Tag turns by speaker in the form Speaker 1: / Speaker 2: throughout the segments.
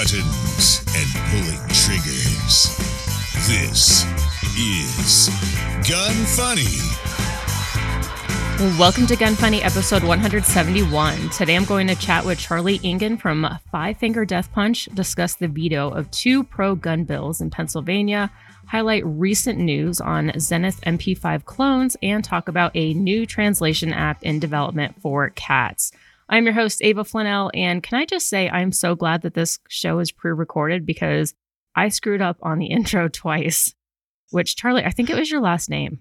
Speaker 1: buttons and pulling triggers. This is Gun Funny.
Speaker 2: Welcome to Gun Funny episode 171. Today I'm going to chat with Charlie Engen from Five Finger Death Punch, discuss the veto of two pro gun bills in Pennsylvania, highlight recent news on Zenith MP5 clones, and talk about a new translation app in development for cats. I'm your host, Ava Flanell, and can I just say I'm so glad that this show is pre recorded because I screwed up on the intro twice, which, Charlie, I think it was your last name.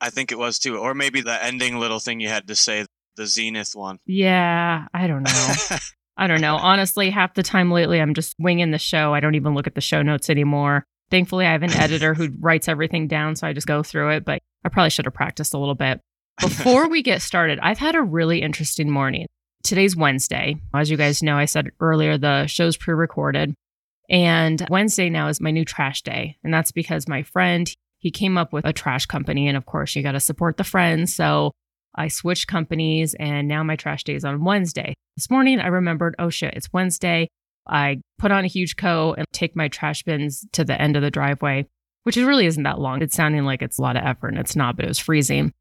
Speaker 3: I think it was too, or maybe the ending little thing you had to say, the Zenith one.
Speaker 2: Yeah, I don't know. I don't know. Honestly, half the time lately, I'm just winging the show. I don't even look at the show notes anymore. Thankfully, I have an editor who writes everything down, so I just go through it, but I probably should have practiced a little bit. Before we get started, I've had a really interesting morning. Today's Wednesday. As you guys know, I said earlier, the show's pre recorded. And Wednesday now is my new trash day. And that's because my friend, he came up with a trash company. And of course, you got to support the friends. So I switched companies and now my trash day is on Wednesday. This morning, I remembered, oh shit, it's Wednesday. I put on a huge coat and take my trash bins to the end of the driveway, which really isn't that long. It's sounding like it's a lot of effort and it's not, but it was freezing.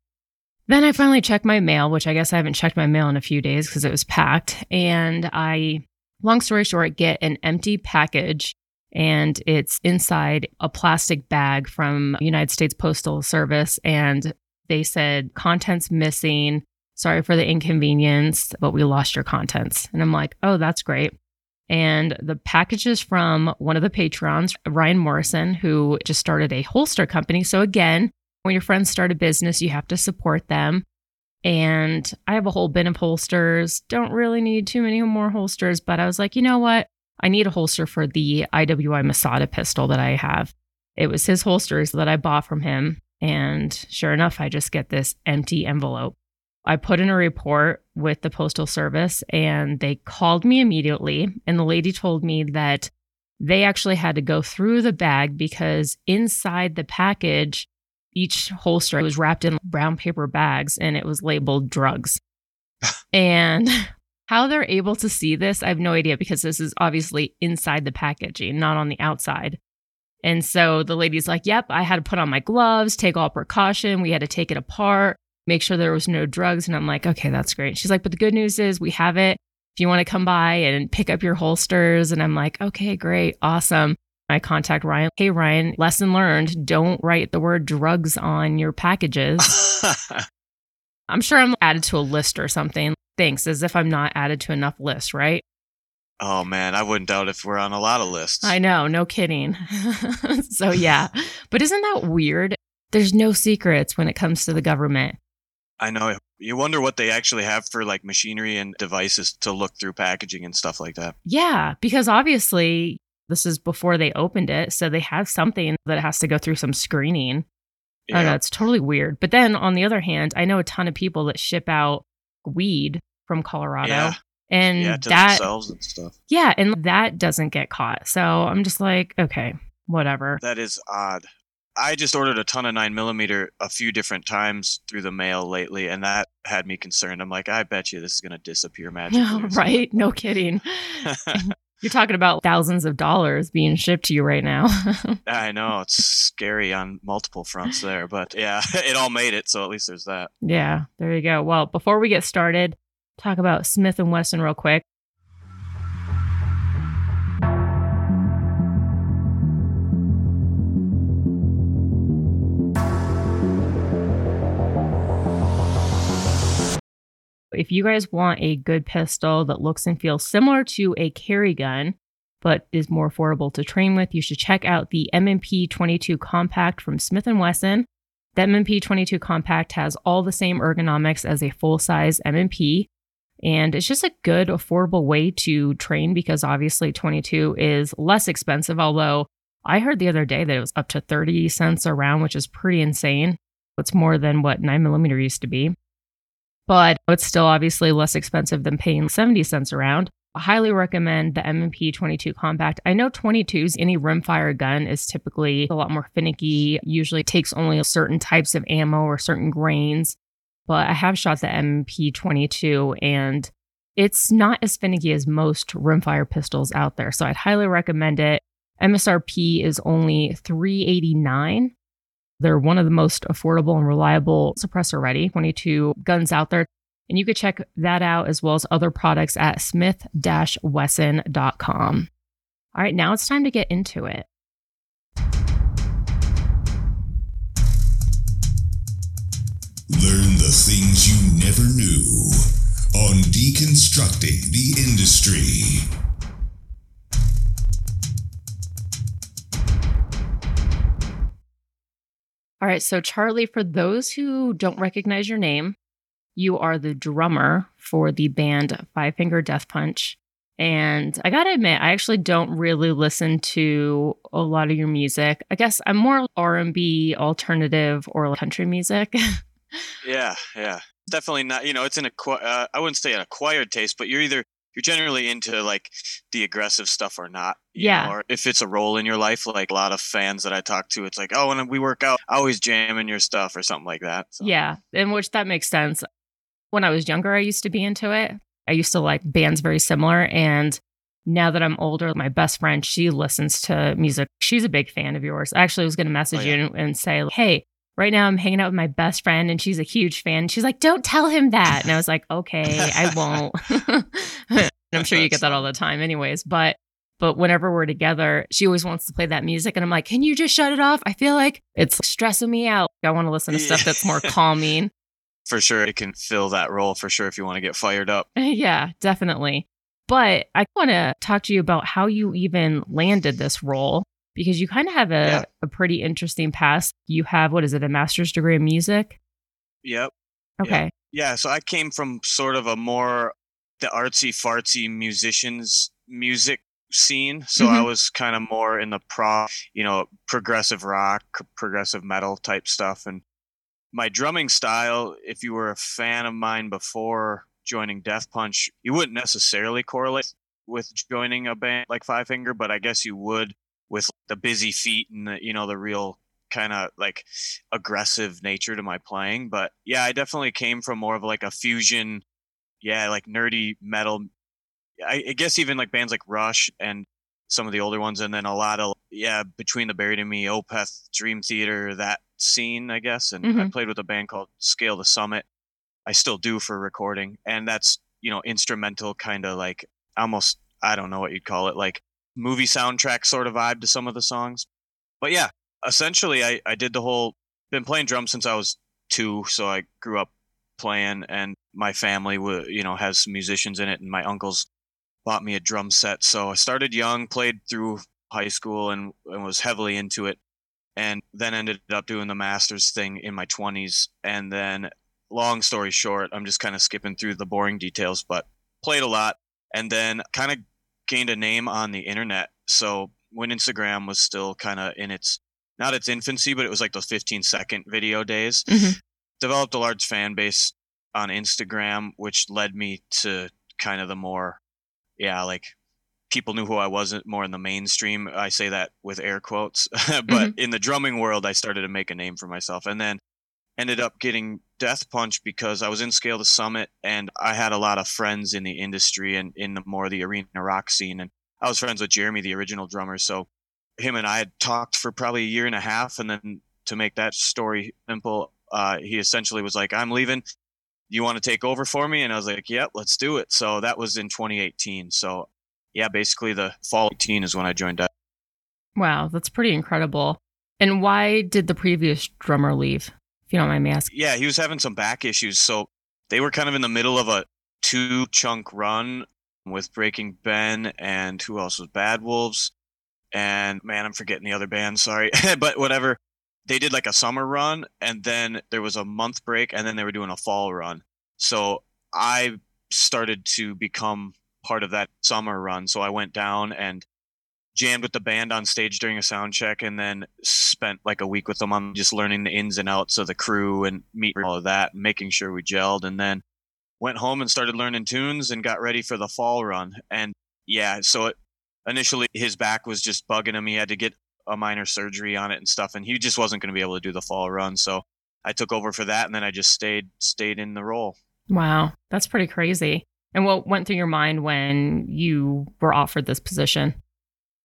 Speaker 2: Then I finally checked my mail, which I guess I haven't checked my mail in a few days because it was packed. And I, long story short, get an empty package and it's inside a plastic bag from United States Postal Service and they said contents missing. Sorry for the inconvenience, but we lost your contents. And I'm like, "Oh, that's great." And the package is from one of the patrons, Ryan Morrison, who just started a holster company. So again, when your friends start a business, you have to support them. And I have a whole bin of holsters. Don't really need too many more holsters, but I was like, you know what? I need a holster for the IWI Masada pistol that I have. It was his holsters that I bought from him. And sure enough, I just get this empty envelope. I put in a report with the Postal Service and they called me immediately. And the lady told me that they actually had to go through the bag because inside the package, each holster was wrapped in brown paper bags and it was labeled drugs. and how they're able to see this, I have no idea because this is obviously inside the packaging, not on the outside. And so the lady's like, Yep, I had to put on my gloves, take all precaution. We had to take it apart, make sure there was no drugs. And I'm like, Okay, that's great. She's like, But the good news is we have it. If you want to come by and pick up your holsters. And I'm like, Okay, great, awesome. I contact Ryan. Hey, Ryan, lesson learned don't write the word drugs on your packages. I'm sure I'm added to a list or something thanks, as if I'm not added to enough lists, right?
Speaker 3: Oh man, I wouldn't doubt if we're on a lot of lists.
Speaker 2: I know, no kidding. so yeah. But isn't that weird? There's no secrets when it comes to the government.
Speaker 3: I know. You wonder what they actually have for like machinery and devices to look through packaging and stuff like that.
Speaker 2: Yeah, because obviously this is before they opened it, so they have something that has to go through some screening. Yeah. I don't know, it's totally weird. But then on the other hand, I know a ton of people that ship out weed from Colorado.
Speaker 3: Yeah.
Speaker 2: And
Speaker 3: yeah,
Speaker 2: that
Speaker 3: themselves and stuff.
Speaker 2: Yeah, and that doesn't get caught. So I'm just like, okay, whatever.
Speaker 3: That is odd. I just ordered a ton of nine millimeter a few different times through the mail lately, and that had me concerned. I'm like, I bet you this is going to disappear magically.
Speaker 2: No, right? No kidding. You're talking about thousands of dollars being shipped to you right now.
Speaker 3: I know it's scary on multiple fronts there, but yeah, it all made it, so at least there's that.
Speaker 2: Yeah, there you go. Well, before we get started, talk about Smith and Wesson real quick. If you guys want a good pistol that looks and feels similar to a carry gun, but is more affordable to train with, you should check out the M&P 22 Compact from Smith & Wesson. The M&P 22 Compact has all the same ergonomics as a full-size M&P, and it's just a good, affordable way to train because obviously 22 is less expensive, although I heard the other day that it was up to 30 cents a round, which is pretty insane. It's more than what 9mm used to be but it's still obviously less expensive than paying 70 cents around. I highly recommend the M&P 22 Compact. I know 22s, any rimfire gun is typically a lot more finicky, usually takes only certain types of ammo or certain grains. But I have shot the M&P 22 and it's not as finicky as most rimfire pistols out there. So I'd highly recommend it. MSRP is only 389. They're one of the most affordable and reliable suppressor ready 22 guns out there. And you could check that out as well as other products at smith-wesson.com. All right, now it's time to get into it.
Speaker 1: Learn the things you never knew on Deconstructing the Industry.
Speaker 2: All right, so Charlie, for those who don't recognize your name, you are the drummer for the band Five Finger Death Punch. And I gotta admit, I actually don't really listen to a lot of your music. I guess I'm more R and B, alternative, or country music.
Speaker 3: yeah, yeah, definitely not. You know, it's an acqu- uh, I wouldn't say an acquired taste, but you're either you're generally into like the aggressive stuff or not.
Speaker 2: yeah.
Speaker 3: Know? or if it's a role in your life, like a lot of fans that I talk to, it's like, oh, when we work out, I always jam in your stuff or something like that.
Speaker 2: So. Yeah, in which that makes sense. When I was younger, I used to be into it. I used to like bands very similar. And now that I'm older, my best friend, she listens to music. She's a big fan of yours. I actually was going to oh, message oh, yeah. you and, and say, hey, right now I'm hanging out with my best friend and she's a huge fan. She's like, don't tell him that. And I was like, okay, I won't. I'm sure you get that all the time anyways, but but whenever we're together, she always wants to play that music and I'm like, "Can you just shut it off? I feel like it's stressing me out. I want to listen to stuff that's more calming."
Speaker 3: For sure, it can fill that role for sure if you want to get fired up.
Speaker 2: yeah, definitely. But I want to talk to you about how you even landed this role because you kind of have a, yeah. a pretty interesting past. You have, what is it, a master's degree in music?
Speaker 3: Yep.
Speaker 2: Okay.
Speaker 3: Yep. Yeah. So I came from sort of a more the artsy fartsy musicians music scene. So mm-hmm. I was kind of more in the pro, you know, progressive rock, progressive metal type stuff. And my drumming style, if you were a fan of mine before joining Death Punch, you wouldn't necessarily correlate with joining a band like Five Finger, but I guess you would with the busy feet and the, you know, the real kind of like aggressive nature to my playing. But yeah, I definitely came from more of like a fusion, yeah, like nerdy metal. I, I guess even like bands like Rush and some of the older ones, and then a lot of yeah, between the Buried and Me, Opeth, Dream Theater, that scene, I guess. And mm-hmm. I played with a band called Scale the Summit. I still do for recording, and that's you know instrumental kind of like almost I don't know what you'd call it like movie soundtrack sort of vibe to some of the songs. But yeah, essentially, I, I did the whole, been playing drums since I was two. So I grew up playing and my family, you know, has some musicians in it and my uncles bought me a drum set. So I started young, played through high school and, and was heavily into it. And then ended up doing the master's thing in my 20s. And then, long story short, I'm just kind of skipping through the boring details, but played a lot. And then kind of gained a name on the internet. So when Instagram was still kind of in its not its infancy, but it was like those 15 second video days. Mm-hmm. Developed a large fan base on Instagram, which led me to kind of the more, yeah, like people knew who I was more in the mainstream. I say that with air quotes, but mm-hmm. in the drumming world, I started to make a name for myself. And then ended up getting Death Punch because I was in Scale the Summit and I had a lot of friends in the industry and in the more the arena rock scene. And I was friends with Jeremy, the original drummer. So him and I had talked for probably a year and a half. And then to make that story simple, uh, he essentially was like, I'm leaving. You want to take over for me? And I was like, yep, let's do it. So that was in 2018. So yeah, basically the fall 18 is when I joined Death.
Speaker 2: Wow, that's pretty incredible. And why did the previous drummer leave? If you don't mind me asking.
Speaker 3: Yeah, he was having some back issues. So they were kind of in the middle of a two chunk run with Breaking Ben and who else was Bad Wolves. And man, I'm forgetting the other band. Sorry. but whatever. They did like a summer run and then there was a month break and then they were doing a fall run. So I started to become part of that summer run. So I went down and jammed with the band on stage during a sound check and then spent like a week with them on just learning the ins and outs of the crew and meet all of that making sure we gelled and then went home and started learning tunes and got ready for the fall run. And yeah so it, initially his back was just bugging him. He had to get a minor surgery on it and stuff and he just wasn't going to be able to do the fall run. So i took over for that and then i just stayed stayed in the role.
Speaker 2: Wow. That's pretty crazy. And what went through your mind when you were offered this position?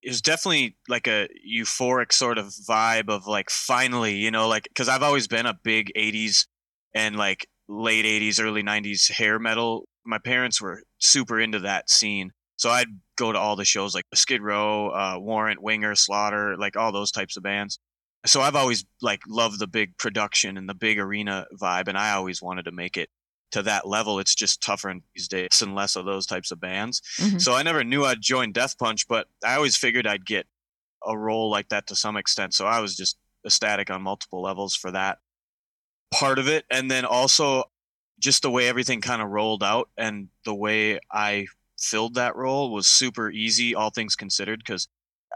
Speaker 3: It was definitely like a euphoric sort of vibe of like finally, you know, like because I've always been a big 80s and like late 80s, early 90s hair metal. My parents were super into that scene. So I'd go to all the shows like Skid Row, uh, Warrant, Winger, Slaughter, like all those types of bands. So I've always like loved the big production and the big arena vibe, and I always wanted to make it to that level. It's just tougher in these days and less of those types of bands. Mm-hmm. So I never knew I'd join Death Punch, but I always figured I'd get a role like that to some extent. So I was just ecstatic on multiple levels for that part of it. And then also just the way everything kind of rolled out and the way I filled that role was super easy, all things considered, because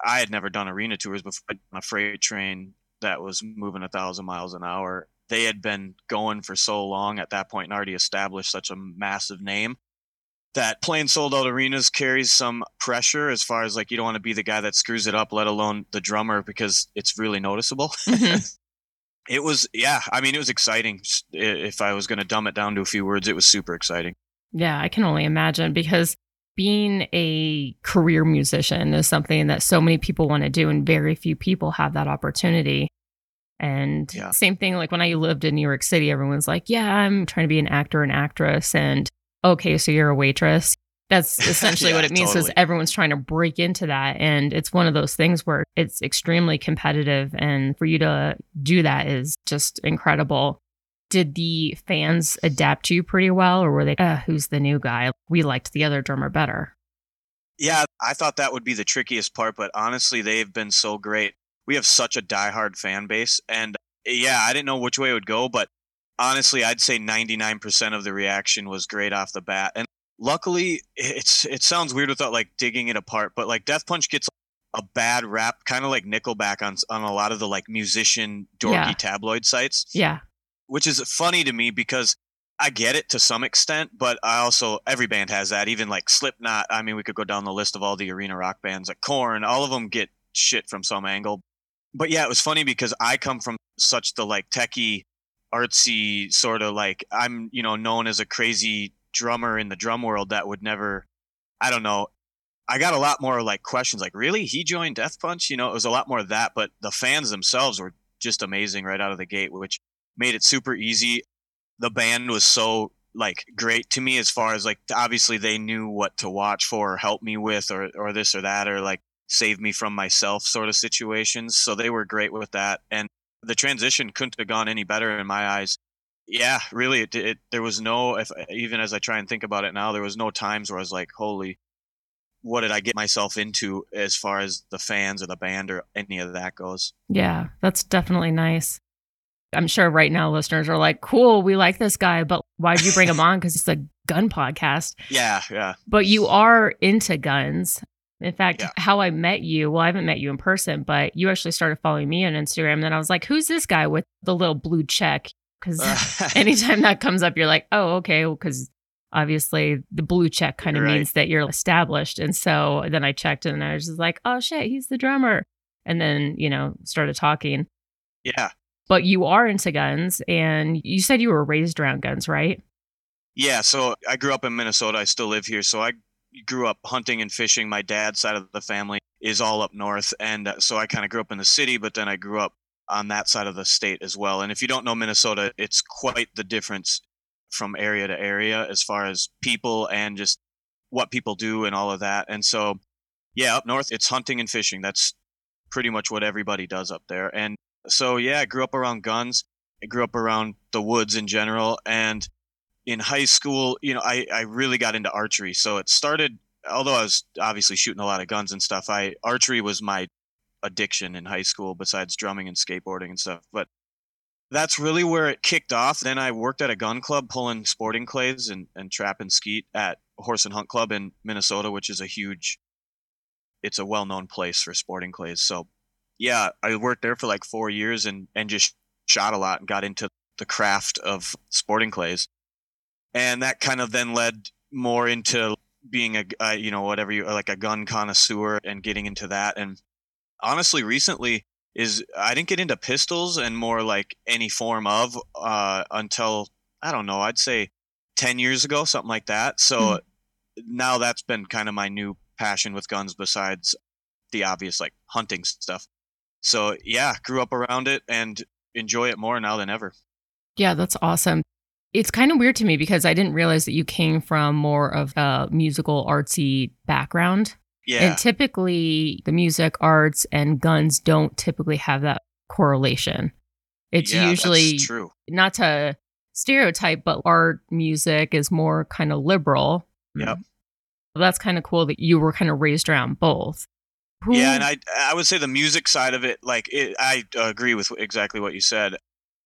Speaker 3: I had never done arena tours before on a freight train that was moving a thousand miles an hour. They had been going for so long at that point and already established such a massive name that playing sold out arenas carries some pressure as far as like you don't want to be the guy that screws it up, let alone the drummer, because it's really noticeable. Mm-hmm. it was, yeah, I mean, it was exciting. If I was going to dumb it down to a few words, it was super exciting.
Speaker 2: Yeah, I can only imagine because being a career musician is something that so many people want to do, and very few people have that opportunity. And yeah. same thing, like when I lived in New York City, everyone's like, Yeah, I'm trying to be an actor and actress. And okay, so you're a waitress. That's essentially yeah, what it means totally. is everyone's trying to break into that. And it's one of those things where it's extremely competitive. And for you to do that is just incredible did the fans adapt to you pretty well, or were they, uh, who's the new guy? We liked the other drummer better.
Speaker 3: Yeah, I thought that would be the trickiest part, but honestly, they've been so great. We have such a diehard fan base, and yeah, I didn't know which way it would go, but honestly, I'd say 99% of the reaction was great off the bat. And luckily, it's it sounds weird without like digging it apart, but like Death Punch gets a bad rap, kind of like Nickelback on on a lot of the like musician dorky yeah. tabloid sites.
Speaker 2: Yeah
Speaker 3: which is funny to me because I get it to some extent, but I also every band has that. Even like Slipknot. I mean, we could go down the list of all the arena rock bands, like Korn. All of them get shit from some angle. But yeah, it was funny because I come from such the like techie, artsy sort of like I'm you know known as a crazy drummer in the drum world that would never. I don't know. I got a lot more like questions like, really? He joined Death Punch? You know, it was a lot more of that, but the fans themselves were just amazing right out of the gate, which made it super easy. The band was so like great to me as far as like obviously they knew what to watch for or help me with or or this or that or like save me from myself sort of situations. So they were great with that and the transition couldn't have gone any better in my eyes. Yeah, really it, it there was no if even as I try and think about it now there was no times where I was like holy what did I get myself into as far as the fans or the band or any of that goes.
Speaker 2: Yeah, that's definitely nice. I'm sure right now listeners are like, cool, we like this guy, but why did you bring him on? Because it's a gun podcast.
Speaker 3: Yeah, yeah.
Speaker 2: But you are into guns. In fact, yeah. how I met you, well, I haven't met you in person, but you actually started following me on Instagram. And then I was like, who's this guy with the little blue check? Because anytime that comes up, you're like, oh, okay. Because well, obviously the blue check kind of right. means that you're established. And so then I checked and I was just like, oh, shit, he's the drummer. And then, you know, started talking.
Speaker 3: Yeah
Speaker 2: but you are into guns and you said you were raised around guns, right?
Speaker 3: Yeah, so I grew up in Minnesota. I still live here. So I grew up hunting and fishing. My dad's side of the family is all up north. And uh, so I kind of grew up in the city, but then I grew up on that side of the state as well. And if you don't know Minnesota, it's quite the difference from area to area as far as people and just what people do and all of that. And so, yeah, up north, it's hunting and fishing. That's pretty much what everybody does up there. And so yeah, I grew up around guns. I grew up around the woods in general, and in high school, you know, I I really got into archery. So it started, although I was obviously shooting a lot of guns and stuff. I archery was my addiction in high school, besides drumming and skateboarding and stuff. But that's really where it kicked off. Then I worked at a gun club pulling sporting clays and, and trap and skeet at Horse and Hunt Club in Minnesota, which is a huge, it's a well known place for sporting clays. So yeah, I worked there for like four years and and just shot a lot and got into the craft of sporting clays, and that kind of then led more into being a uh, you know whatever you like a gun connoisseur and getting into that. And honestly, recently is I didn't get into pistols and more like any form of uh, until I don't know I'd say ten years ago something like that. So. Mm now that's been kind of my new passion with guns besides the obvious like hunting stuff. So yeah, grew up around it and enjoy it more now than ever.
Speaker 2: Yeah, that's awesome. It's kind of weird to me because I didn't realize that you came from more of a musical artsy background.
Speaker 3: Yeah.
Speaker 2: And typically the music, arts, and guns don't typically have that correlation. It's
Speaker 3: Yeah,
Speaker 2: usually
Speaker 3: true.
Speaker 2: not to stereotype, but art music is more kind of liberal.
Speaker 3: Yep. Mm.
Speaker 2: That's kind of cool that you were kind of raised around both. Who-
Speaker 3: Yeah, and I I would say the music side of it, like it, I agree with exactly what you said.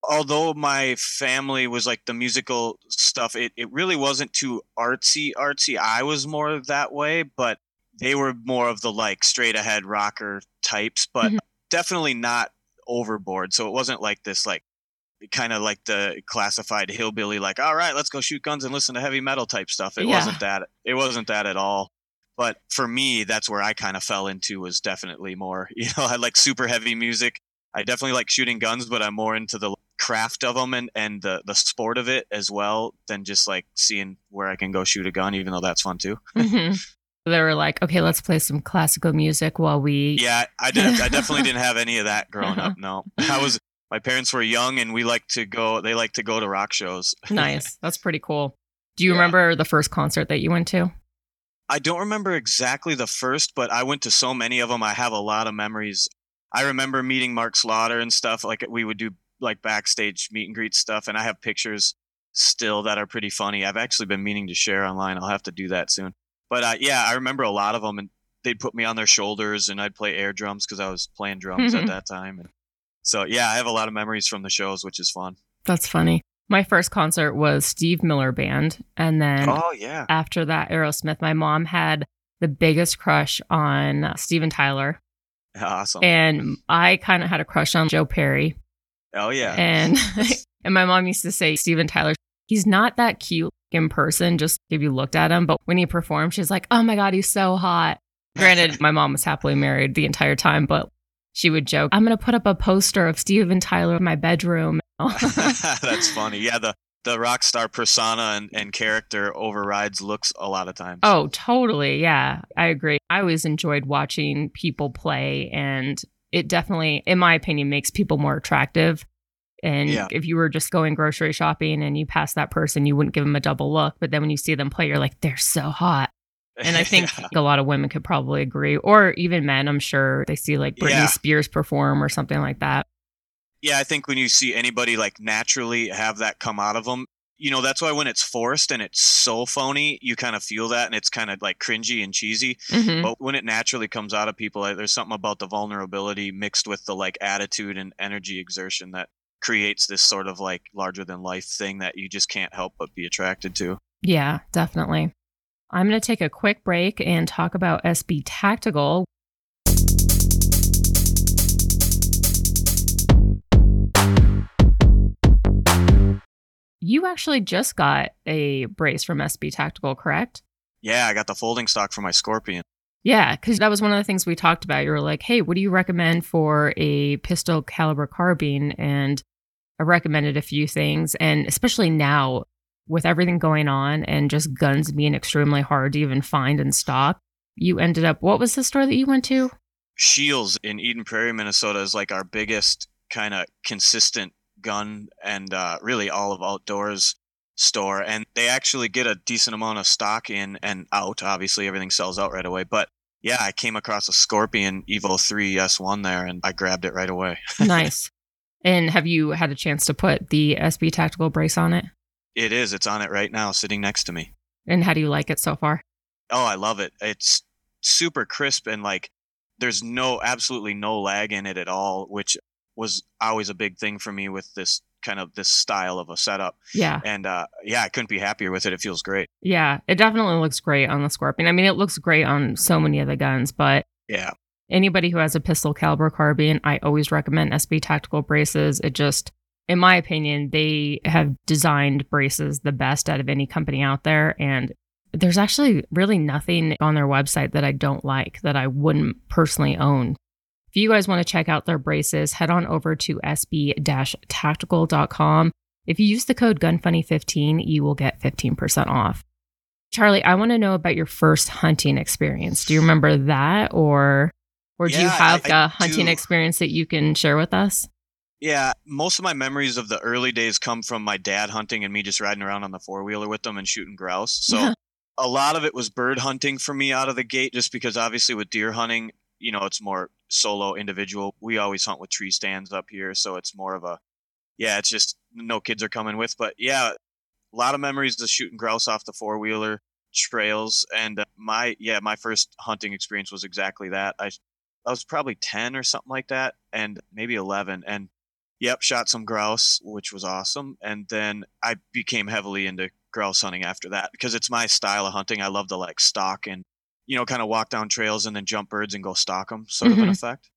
Speaker 3: Although my family was like the musical stuff, it, it really wasn't too artsy artsy. I was more that way, but they were more of the like straight ahead rocker types, but
Speaker 2: Mhm.
Speaker 3: definitely not overboard. So it wasn't like this like kind of like the classified hillbilly like all right let's go shoot guns and listen to heavy metal type stuff it
Speaker 2: Yeah.
Speaker 3: wasn't that it wasn't that at all but for me that's where i kind of fell into was definitely more you know i like super heavy music i definitely like shooting guns but i'm more into the craft of them and, and the, the sport of it as well than just like seeing where i can go shoot a gun even though that's fun too
Speaker 2: Mhm. They were like, okay, let's play some classical music while we.
Speaker 3: yeah i did i definitely didn't have any of that growing up no i was my parents were young and we like to go they like to go to rock shows
Speaker 2: Nice. That's pretty cool. Do you
Speaker 3: Yeah.
Speaker 2: remember the first concert that you went to?
Speaker 3: I don't remember exactly the first, but I went to so many of them. I have a lot of memories. I remember meeting Mark Slaughter and stuff. Like we would do like backstage meet and greet stuff, and I have pictures still that are pretty funny. I've actually been meaning to share online. I'll have to do that soon. But uh, yeah, I remember a lot of them, and they'd put me on their shoulders, and I'd play air drums because I was playing drums at that time. And so yeah, I have a lot of memories from the shows, which is fun.
Speaker 2: That's funny. My first concert was Steve Miller Band. And then
Speaker 3: oh yeah,
Speaker 2: after that, Aerosmith. My mom had the biggest crush on Steven Tyler.
Speaker 3: awesome.
Speaker 2: And I kind of had a crush on Joe Perry.
Speaker 3: Oh yeah,
Speaker 2: And and my mom used to say Steven Tyler, he's not that cute in person, just if you looked at him. But when he performed, she's like, oh my God, he's so hot. Granted, my mom was happily married the entire time, but she would joke, I'm going to put up a poster of Steven Tyler in my bedroom.
Speaker 3: That's funny. Yeah, the the rock star persona and, and character overrides looks a lot of times.
Speaker 2: Oh, totally. Yeah, I agree. I always enjoyed watching people play, and it definitely, in my opinion, makes people more attractive. And
Speaker 3: Yeah.
Speaker 2: if you were just going grocery shopping and you pass that person, you wouldn't give them a double look. But then when you see them play, you're like, they're so hot. And I think
Speaker 3: Yeah.
Speaker 2: a lot of women could probably agree, or even men. I'm sure they see like Britney
Speaker 3: Yeah.
Speaker 2: Spears perform or something like that.
Speaker 3: yeah, I think when you see anybody like naturally have that come out of them, you know, that's why when it's forced and it's so phony, you kind of feel that and it's kind of like cringy and cheesy.
Speaker 2: Mhm.
Speaker 3: But when it naturally comes out of people, there's something about the vulnerability mixed with the like attitude and energy exertion that creates this sort of like larger than life thing that you just can't help but be attracted to.
Speaker 2: Yeah, definitely. I'm going to take a quick break and talk about SB Tactical. You actually just got a brace from SB Tactical, correct?
Speaker 3: Yeah, I got the folding stock for my Scorpion.
Speaker 2: Yeah, because that was one of the things we talked about. You were like, hey, what do you recommend for a pistol caliber carbine? And I recommended a few things. And especially now, with everything going on and just guns being extremely hard to even find in stock, you ended up, what was the store that you went to?
Speaker 3: Scheels in Eden Prairie, Minnesota is like our biggest kind of consistent gun and uh, really all of outdoors store. And they actually get a decent amount of stock in and out. Obviously, everything sells out right away. But yeah, I came across a Scorpion Evo 3 S1 there and I grabbed it right away.
Speaker 2: nice. And have you had a chance to put the SB Tactical brace on it?
Speaker 3: It is. It's on it right now, sitting next to me.
Speaker 2: And how do you like it so far?
Speaker 3: Oh, I love it. It's super crisp and like there's no absolutely no lag in it at all, which was always a big thing for me with this kind of this style of a setup.
Speaker 2: Yeah.
Speaker 3: And uh, yeah, I couldn't be happier with it. It feels great.
Speaker 2: Yeah. It definitely looks great on the Scorpion. I mean, it looks great on so many of the guns, but
Speaker 3: Yeah.
Speaker 2: anybody who has a pistol caliber carbine, I always recommend SB Tactical braces. It just, in my opinion, they have designed braces the best out of any company out there. And there's actually really nothing on their website that I don't like that I wouldn't personally own. If you guys want to check out their braces, head on over to sb tactical.com. If you use the code GUNFUNNY15, you will get 15% off. Charlie, I want to know about your first hunting experience. Do you remember that or or do you have
Speaker 3: I- I
Speaker 2: a hunting
Speaker 3: do.
Speaker 2: experience that you can share with us?
Speaker 3: Yeah, most of my memories of the early days come from my dad hunting and me just riding around on the four wheeler with them and shooting grouse. So
Speaker 2: Yeah.
Speaker 3: a lot of it was bird hunting for me out of the gate, just because obviously with deer hunting, you know, it's more solo individual. We always hunt with tree stands up here, so it's more of a yeah, it's just no kids are coming with. But yeah, a lot of memories of shooting grouse off the four wheeler trails, and uh, my yeah, my first hunting experience was exactly that. I I was probably ten or something like that, and maybe eleven, and Yep, shot some grouse, which was awesome. And then I became heavily into grouse hunting after that because it's my style of hunting. I love to like stalk and, you know, kind of walk down trails and then jump birds and go stalk them, sort of an
Speaker 2: Mhm.
Speaker 3: effect.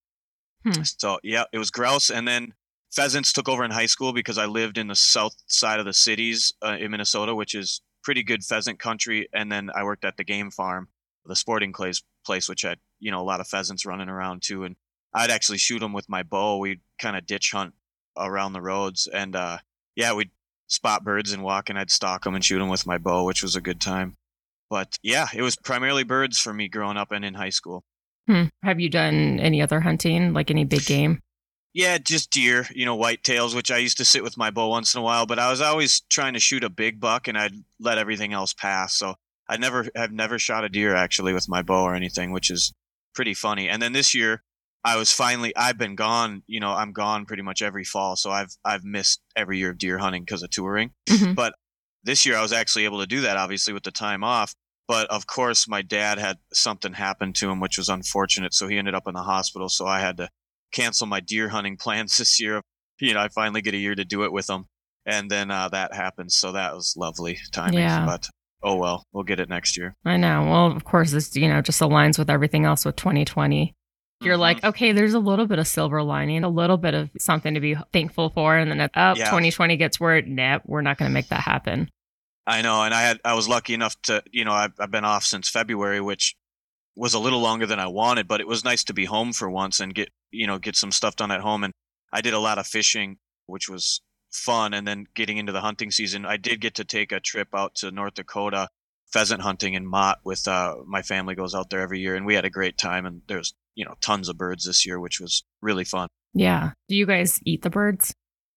Speaker 2: Hmm.
Speaker 3: So, yeah, it was grouse. And then pheasants took over in high school because I lived in the south side of the cities uh, in Minnesota, which is pretty good pheasant country. And then I worked at the game farm, the sporting place, place which had, you know, a lot of pheasants running around too. And I'd actually shoot them with my bow. We'd kind of ditch hunt around the roads, and uh, yeah, we'd spot birds and walk, and I'd stalk them and shoot them with my bow, which was a good time. But yeah, it was primarily birds for me growing up and in high school.
Speaker 2: Hmm. Have you done any other hunting, like any big game?
Speaker 3: Yeah, just deer, you know, whitetails, which I used to sit with my bow once in a while, but I was always trying to shoot a big buck, and I'd let everything else pass. So I never have never shot a deer actually with my bow or anything, which is pretty funny. And then this year, I was finally I've been gone, you know, I'm gone pretty much every fall, so I've I've missed every year of deer hunting because of touring.
Speaker 2: Mhm.
Speaker 3: This year I was actually able to do that obviously with the time off, but of course my dad had something happen to him which was unfortunate, so he ended up in the hospital, so I had to cancel my deer hunting plans this year. You know, I finally get a year to do it with him. And then uh, that happened, so that was lovely timing.
Speaker 2: Yeah.
Speaker 3: But oh well, we'll get it next year.
Speaker 2: I know. Well, of course, this you know just aligns with everything else with 2020. You're like, okay, there's a little bit of silver lining, a little bit of something to be thankful for, and then up, oh,
Speaker 3: Yeah.
Speaker 2: 2020 gets where, nah, we're not going to make that happen.
Speaker 3: I know, and I had I was lucky enough to you know I've, I've been off since February, which was a little longer than I wanted, but it was nice to be home for once and get you know get some stuff done at home. And I did a lot of fishing, which was fun. And then getting into the hunting season, I did get to take a trip out to North Dakota pheasant hunting in Mott with uh, my family goes out there every year, and we had a great time. And there's you know tons of birds this year, which was really fun.
Speaker 2: Yeah. Do you guys eat the birds?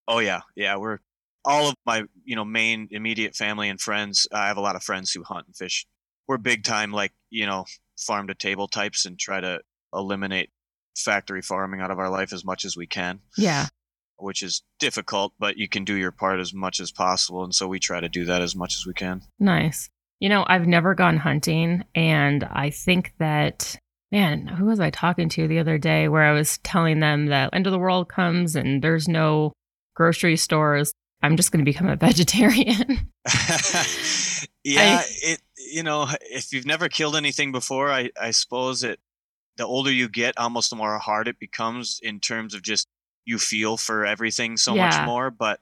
Speaker 3: Oh yeah, yeah. We're all of my you know main immediate family and friends. I have a lot of friends who hunt and fish. We're big time like you know farm to table types and try to eliminate factory farming out of our life as much as we can,
Speaker 2: Yeah.
Speaker 3: which is difficult, but you can do your part as much as possible. And so we try to do that as much as we can.
Speaker 2: Nice. You know, I've never gone hunting, and I think that man, who was I talking to the other day where I was telling them that end of the world comes and there's no grocery stores. I'm just going to become a vegetarian.
Speaker 3: yeah, it you know if you've never killed anything before, I I suppose it the older you get, almost the more hard it becomes in terms of just you feel for everything so
Speaker 2: Yeah.
Speaker 3: much more. But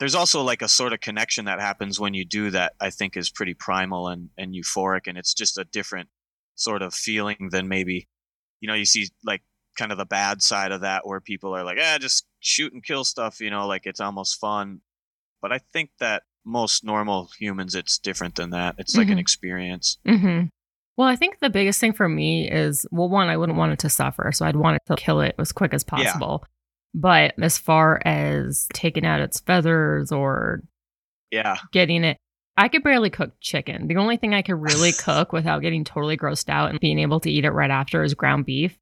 Speaker 3: there's also like a sort of connection that happens when you do that. I think is pretty primal and and euphoric, and it's just a different sort of feeling than maybe you know you see like kind of the bad side of that where people are like ah just shoot and kill stuff you know like it's almost fun but I think that most normal humans, it's different than that. It's like an
Speaker 2: Mhm.
Speaker 3: experience.
Speaker 2: hmm Well, I think the biggest thing for me is well, one, I wouldn't want it to suffer. So I'd want it to kill it as quick as
Speaker 3: Yeah.
Speaker 2: possible. But as far as taking out its feathers or
Speaker 3: Yeah.
Speaker 2: getting it, I could barely cook chicken. The only thing I could really cook without getting totally grossed out and being able to eat it right after is ground beef.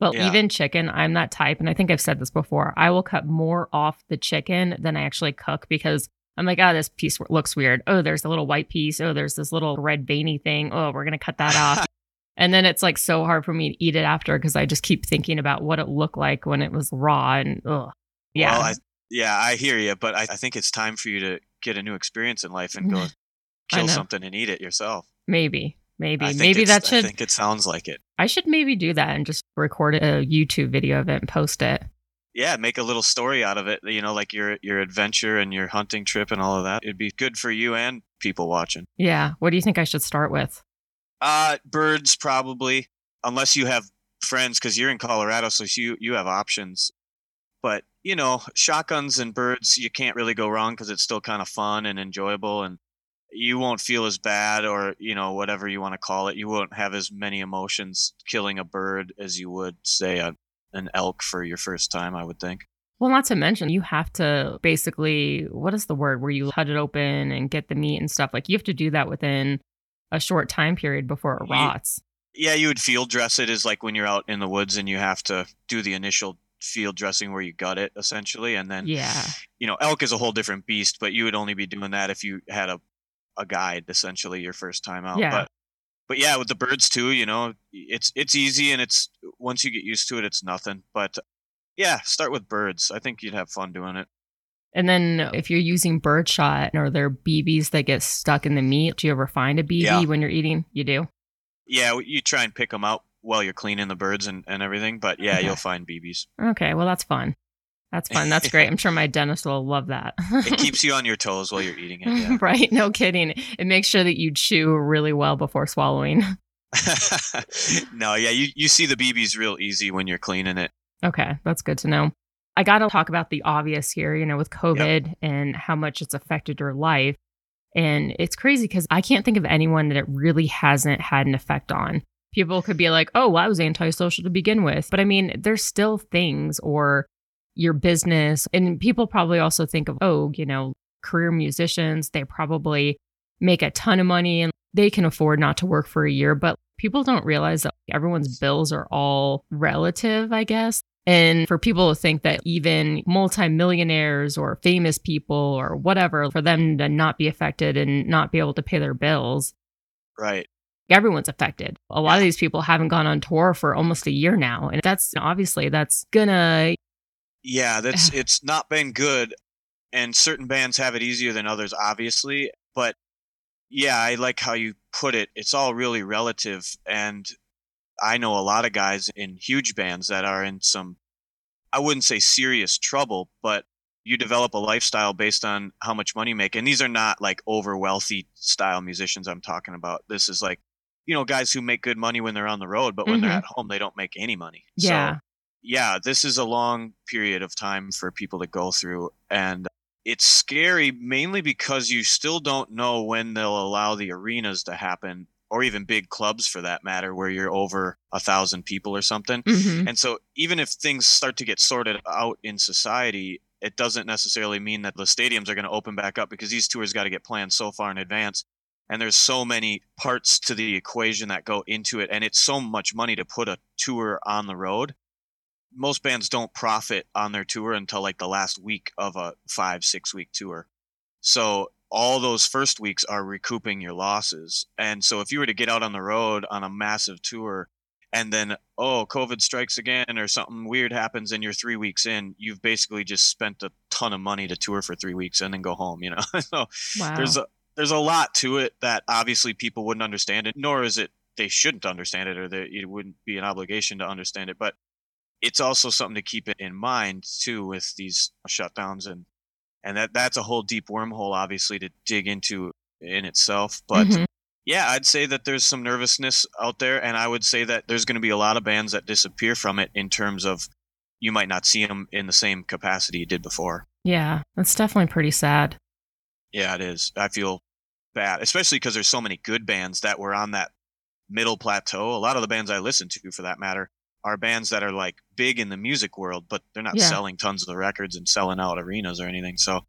Speaker 2: But
Speaker 3: Yeah.
Speaker 2: even chicken, I'm that type. And I think I've said this before. I will cut more off the chicken than I actually cook because I'm like, oh, this piece looks weird. Oh, there's a little white piece. Oh, there's this little red veiny thing. Oh, we're going to cut that off. And then it's like so hard for me to eat it after because I just keep thinking about what it looked like when it was raw and ugh. Yeah.
Speaker 3: Well, I, yeah, I hear you, but I, I think it's time for you to get a new experience in life and go kill something and eat it yourself.
Speaker 2: maybe. Maybe. Maybe that should
Speaker 3: I think it sounds like it.
Speaker 2: I should maybe do that and just record a YouTube video of it and post it.
Speaker 3: Yeah, make a little story out of it. You know, like your your adventure and your hunting trip and all of that. It'd be good for you and people watching.
Speaker 2: Yeah. What do you think I should start with?
Speaker 3: Uh, birds probably, unless you have friends, because you're in Colorado, so you you have options. But you know, shotguns and birds, you can't really go wrong because it's still kind of fun and enjoyable. And you won't feel as bad or you know whatever you want to call it. You won't have as many emotions killing a bird as you would say a, an elk for your first time i would think.
Speaker 2: Well not to mention you have to basically what is the word where you cut it open and get the meat and stuff? Like you have to do that within a short time period before it rots.
Speaker 3: yeah you would field dress it is like when you're out in the woods and you have to do the initial field dressing where you gut it essentially and then
Speaker 2: yeah.
Speaker 3: you know elk is a whole different beast but you would only be doing that if you had a a guide essentially your first time out.
Speaker 2: Yeah.
Speaker 3: But but yeah, with the birds too, you know, it's it's easy and it's once you get used to it, it's nothing. But yeah, start with birds. I think you'd have fun doing it.
Speaker 2: And then if you're using birdshot, are there BBs that get stuck in the meat? Do you ever find a BB
Speaker 3: Yeah.
Speaker 2: when you're eating? You do.
Speaker 3: Yeah, you try and pick them out while you're cleaning the birds and, and everything. But yeah,
Speaker 2: Okay.
Speaker 3: you'll find BBs.
Speaker 2: Okay, well that's fun. That's fun. That's great. I'm sure my dentist will love that.
Speaker 3: It keeps you on your toes while you're eating it. Yeah.
Speaker 2: right? No kidding. It makes sure that you chew really well before swallowing.
Speaker 3: no, yeah, you, you see the BBs real easy when you're cleaning it.
Speaker 2: Okay, that's good to know. I got to talk about the obvious here, you know, with COVID and how much it's affected your life. And it's crazy because I can't think of anyone that it really hasn't had an effect on. People could be like, oh, well, I was antisocial to begin with. But I mean, there's still things or your business. And people probably also think of, oh, you know, career musicians, they probably make a ton of money and they can afford not to work for a year. But people don't realize that everyone's bills are all relative, I guess. And for people to think that even multimillionaires or famous people or whatever, for them to not be affected and not be able to pay their bills,
Speaker 3: Right.
Speaker 2: everyone's affected. A lot of these people haven't gone on tour for almost a year now. And that's obviously that's gonna
Speaker 3: Yeah, that's it's not been good, and certain bands have it easier than others, obviously. But yeah, I like how you put it. It's all really relative, and I know a lot of guys in huge bands that are in some, I wouldn't say serious trouble, but you develop a lifestyle based on how much money you make, and these are not like over wealthy style musicians I'm talking about. This is like, you know, guys who make good money when they're on the road, but when they're
Speaker 2: Mhm.
Speaker 3: at home, they don't make any money.
Speaker 2: yeah.
Speaker 3: So, yeah, this is a long period of time for people to go through. And it's scary mainly because you still don't know when they'll allow the arenas to happen, or even big clubs for that matter, where you're over a thousand people or something.
Speaker 2: Mhm.
Speaker 3: And so, even if things start to get sorted out in society, it doesn't necessarily mean that the stadiums are going to open back up because these tours got to get planned so far in advance. And there's so many parts to the equation that go into it. And it's so much money to put a tour on the road. Most bands don't profit on their tour until like the last week of a five, six week tour. So all those first weeks are recouping your losses. And so if you were to get out on the road on a massive tour and then oh covid strikes again or something weird happens and you're three weeks in you've basically just spent a ton of money to tour for three weeks and then go home you know so
Speaker 2: Wow.
Speaker 3: there's a there's a lot to it that obviously people wouldn't understand it nor is it they shouldn't understand it or that it wouldn't be an obligation to understand it but it's also something to keep it in mind too with these shutdowns and and that that's a whole deep wormhole obviously to dig into in itself but
Speaker 2: Mhm.
Speaker 3: yeah, I'd say that there's some nervousness out there, and I would say that there's going to be a lot of bands that disappear from it in terms of you might not see them in the same capacity you did before.
Speaker 2: yeah, that's definitely pretty sad.
Speaker 3: Yeah, it is. I feel bad, especially because there's so many good bands that were on that middle plateau. A lot of the bands I listen to, for that matter, are bands that are like big in the music world, but they're not
Speaker 2: Yeah.
Speaker 3: selling tons of the records and selling out arenas or anything. So,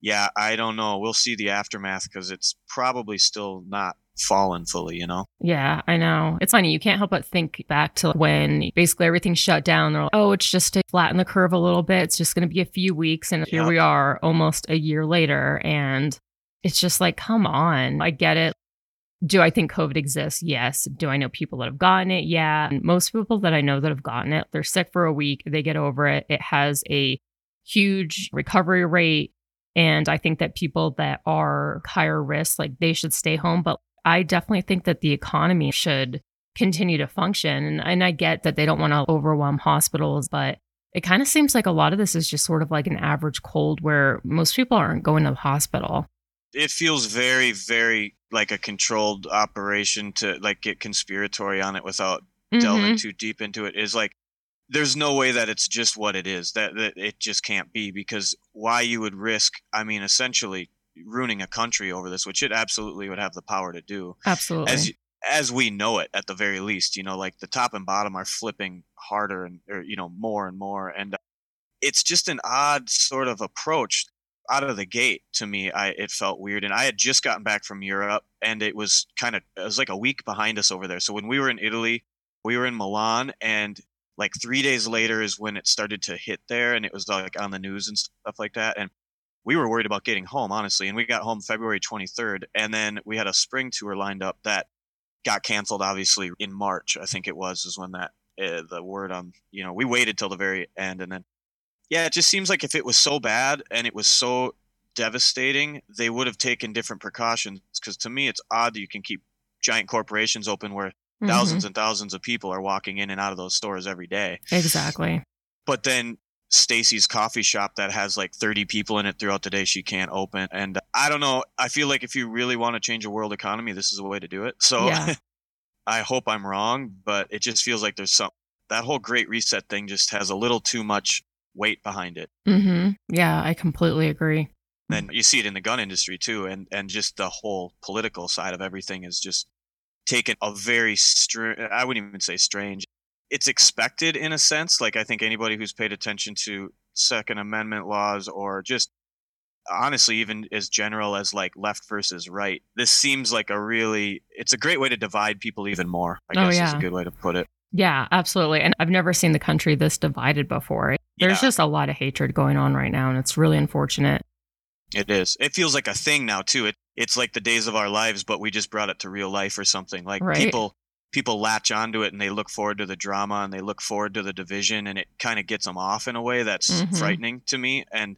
Speaker 3: yeah, I don't know. We'll see the aftermath because it's probably still not fallen fully, you know?
Speaker 2: Yeah, I know. It's funny. You can't help but think back to when basically everything shut down. They're like, oh, it's just to flatten the curve a little bit. It's just going to be a few weeks. And here
Speaker 3: Yep.
Speaker 2: we are almost a year later. And it's just like, come on. I get it. Do I think COVID exists? Yes. Do I know people that have gotten it? Yeah. And most people that I know that have gotten it, they're sick for a week, they get over it. It has a huge recovery rate. And I think that people that are higher risk, like they should stay home. But I definitely think that the economy should continue to function. And, and I get that they don't want to overwhelm hospitals, but it kind of seems like a lot of this is just sort of like an average cold where most people aren't going to the hospital.
Speaker 3: it feels very very like a controlled operation to like get conspiratory on it without delving
Speaker 2: Mhm.
Speaker 3: too deep into it is like there's no way that it's just what it is that, that it just can't be because why you would risk i mean essentially ruining a country over this, which it absolutely would have the power to do.
Speaker 2: Absolutely.
Speaker 3: As as we know it, at the very least, you know, like the top and bottom are flipping harder and or, you know more and more, and uh, it's just an odd sort of approach out of the gate to me. I it felt weird, and I had just gotten back from Europe, and it was kind of it was like a week behind us over there. So when we were in Italy, we were in Milan, and like three days later is when it started to hit there, and it was like on the news and stuff like that, and we were worried about getting home, honestly. And we got home February 23rd. And then we had a spring tour lined up that got canceled, obviously, in March, I think it was, is when that, uh, the word on, you know, we waited till the very end. And then, yeah, it just seems like if it was so bad and it was so devastating, they would have taken different precautions. Because to me, it's odd that you can keep giant corporations open where
Speaker 2: Mhm.
Speaker 3: 1000s and thousands of people are walking in and out of those stores every day
Speaker 2: Exactly.
Speaker 3: but then Stacy's coffee shop that has like 30 people in it throughout the day she can't open and I don't know I feel like if you really want to change a world economy this is a way to do it so
Speaker 2: Yeah.
Speaker 3: I hope I'm wrong but it just feels like there's some that whole great reset thing just has a little too much weight behind it.
Speaker 2: Hmm Yeah, I completely agree.
Speaker 3: and you see it in the gun industry too and and just the whole political side of everything is just taken a very str- I wouldn't even say strange. It's expected in a sense like I think anybody who's paid attention to second amendment laws or just honestly even as general as like left versus right this seems like a really it's a great way to divide people even more I
Speaker 2: Oh,
Speaker 3: guess is a good way to put it
Speaker 2: Yeah, absolutely. And I've never seen the country this divided before. There's
Speaker 3: Yeah.
Speaker 2: just a lot of hatred going on right now, and it's really unfortunate.
Speaker 3: It is. It feels like a thing now too. It it's like the days of our lives, but we just brought it to real life or something. Like
Speaker 2: Right.
Speaker 3: people people latch onto it and they look forward to the drama and they look forward to the division and it kind of gets them off in a way that's
Speaker 2: Mhm.
Speaker 3: frightening to me. And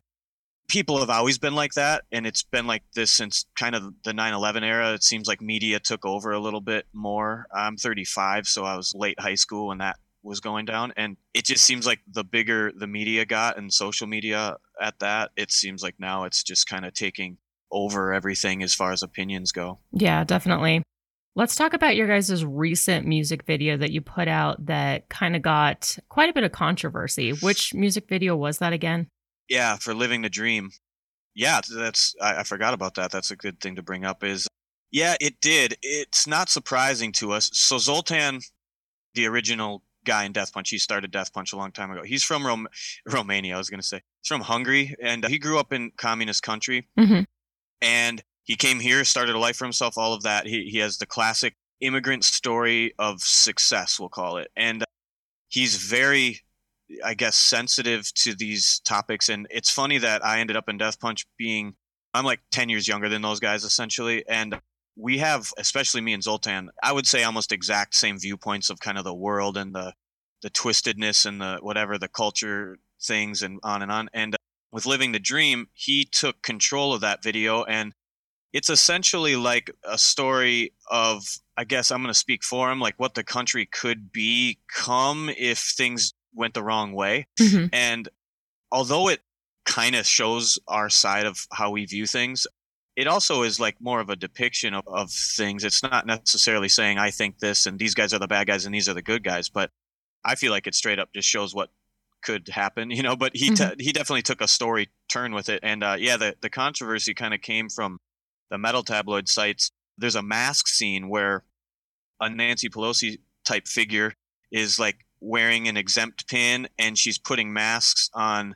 Speaker 3: people have always been like that and it's been like this since kind of the 9/11 era. It seems like media took over a little bit more. I'm 35, so I was late high school when that was going down and it just seems like the bigger the media got and social media at that it seems like now it's just kind of taking over everything as far as opinions go
Speaker 2: Yeah, definitely. Let's talk about your guys' recent music video that you put out that kind of got quite a bit of controversy. Which music video was that again?
Speaker 3: Yeah for living the dream yeah that's I, I forgot about that that's a good thing to bring up is yeah it did it's not surprising to us so zoltan the original guy in death punch he started death punch a long time ago he's from Rom- romania i was going to say he's from hungary and he grew up in communist country
Speaker 2: Mhm.
Speaker 3: and he came here started a life for himself all of that he, he has the classic immigrant story of success we'll call it and he's very i guess sensitive to these topics and it's funny that i ended up in death punch being i'm like 10 years younger than those guys essentially and we have especially me and zoltan i would say almost exact same viewpoints of kind of the world and the the twistedness and the whatever the culture things and on and on and with living the dream he took control of that video and it's essentially like a story of i guess i'm going to speak for him like what the country could become if things went the wrong way.
Speaker 2: Mhm.
Speaker 3: and although it kind of shows our side of how we view things it also is like more of a depiction of, of things. It's not necessarily saying i think this and these guys are the bad guys and these are the good guys but i feel like it straight up just shows what could happen you know but he te- he definitely took a story turn with it. And uh, yeah the, the controversy kind of came from the metal tabloid sites. There's a mask scene where a nancy pelosi type figure is like wearing an exempt pin and she's putting masks on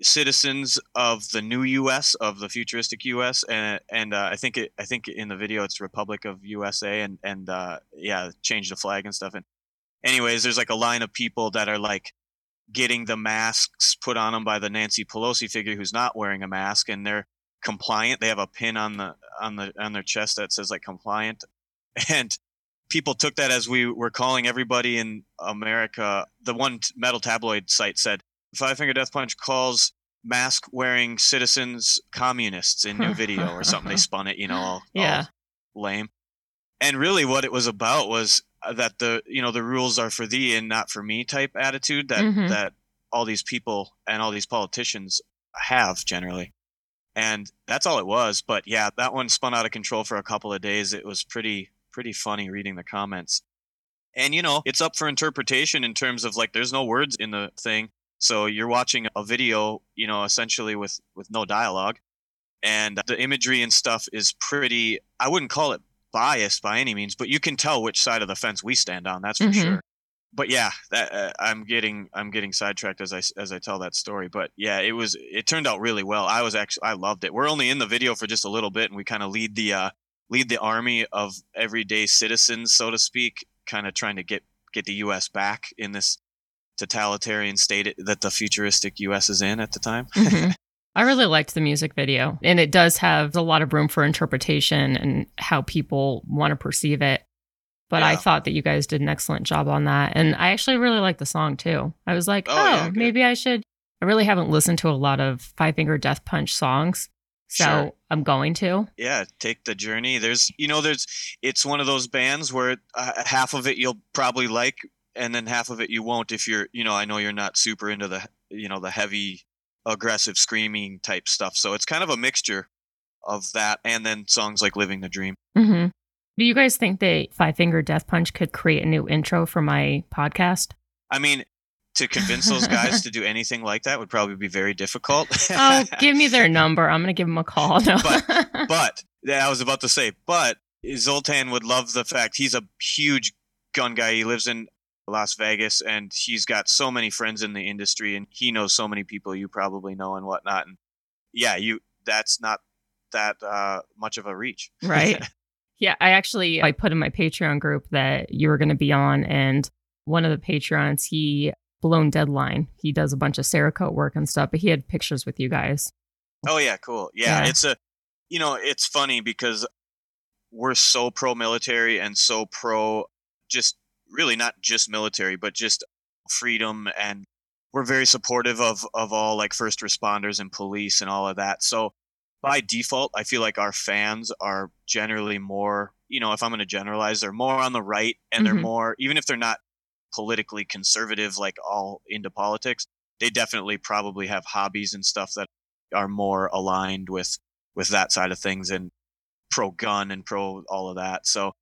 Speaker 3: citizens of the new US of the futuristic US and and uh, I think it I think in the video it's Republic of USA and and uh, yeah change the flag and stuff and anyways there's like a line of people that are like getting the masks put on them by the Nancy Pelosi figure who's not wearing a mask and they're compliant they have a pin on the on the on their chest that says like compliant and people took that as we were calling everybody in America. The one metal tabloid site said Five Finger Death Punch calls mask wearing citizens communists in new video or something. They spun it, you know, all,
Speaker 2: Yeah.
Speaker 3: all lame. And really, what it was about was uh, that the you know the rules are for thee and not for me type attitude that
Speaker 2: Mhm.
Speaker 3: that all these people and all these politicians have generally. And that's all it was. But yeah, that one spun out of control for a couple of days. It was pretty pretty funny reading the comments. And you know, it's up for interpretation in terms of like there's no words in the thing. So you're watching a video, you know, essentially with with no dialogue. and the imagery and stuff is pretty. I wouldn't call it biased by any means, but you can tell which side of the fence we stand on. That's for
Speaker 2: Mhm.
Speaker 3: sure. But yeah, that, uh, I'm getting I'm getting sidetracked as I as I tell that story. But yeah, it was it turned out really well. I was actually I loved it. We're only in the video for just a little bit, and we kind of lead the uh, lead the army of everyday citizens, so to speak, kind of trying to get get the U.S. back in this totalitarian state that the futuristic U.S. is in at the time.
Speaker 2: Mhm. I really liked the music video, and it does have a lot of room for interpretation and how people want to perceive it. But I thought that you guys did an excellent job on that. And I actually really liked the song too. I was like,
Speaker 3: Oh,
Speaker 2: oh,
Speaker 3: yeah,
Speaker 2: maybe I should. I really haven't listened to a lot of Five Finger Death Punch songs. So
Speaker 3: Sure.
Speaker 2: I'm going to.
Speaker 3: yeah take the journey there's you know there's it's one of those bands where uh, half of it you'll probably like and then half of it you won't if you're you know i know you're not super into the you know the heavy aggressive screaming type stuff so it's kind of a mixture of that and then songs like living the dream
Speaker 2: Mm-hmm. Do you guys think that Five Finger Death Punch could create a new intro for my podcast?
Speaker 3: i mean to convince those guys to do anything like that would probably be very difficult
Speaker 2: Oh, give me their number. I'm going to give them a call. No.
Speaker 3: but yeah, I was about to say, but Zoltan would love the fact he's a huge gun guy. He lives in Las Vegas and he's got so many friends in the industry and he knows so many people you probably know and whatnot. And yeah, you that's not that uh, much of a reach.
Speaker 2: right yeah i actually i put in my patreon group that you were going to be on and one of the patrons he blown deadline he does a bunch of cerakote work and stuff but he had pictures with you guys
Speaker 3: Oh yeah, cool. Yeah,
Speaker 2: Yeah.
Speaker 3: it's a you know, it's funny because we're so pro military and so pro just really not just military, but just freedom and we're very supportive of of all like first responders and police and all of that. So by default, I feel like our fans are generally more, you know, if I'm going to generalize, they're more on the right and they're
Speaker 2: Mhm.
Speaker 3: more even if they're not politically conservative like all into politics, they definitely probably have hobbies and stuff that are more aligned with with that side of things and pro gun and pro all of that. So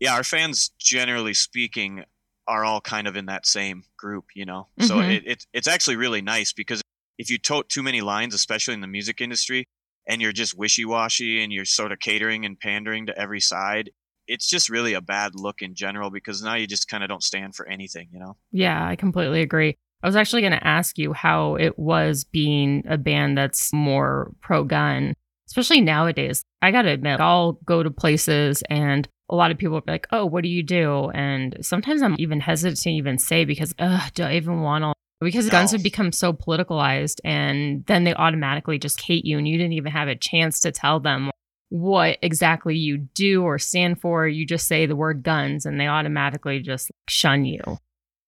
Speaker 3: yeah, our fans generally speaking are all kind of in that same group, you know. So
Speaker 2: Mhm.
Speaker 3: it, it it's actually really nice because if you tote too many lines, especially in the music industry, and you're just wishy washy and you're sort of catering and pandering to every side, it's just really a bad look in general because now you just kind of don't stand for anything, you know.
Speaker 2: yeah i completely agree. I was actually going to ask you how it was being a band that's more pro-gun especially nowadays. I gotta admit i'll go to places and a lot of people are like oh what do you do? And sometimes i'm even hesitant to even say because Ugh, do i even want to because guns have become so politicalized and then they automatically just hate you and you didn't even have a chance to tell them what exactly you do or stand for you just say the word guns and they automatically just shun you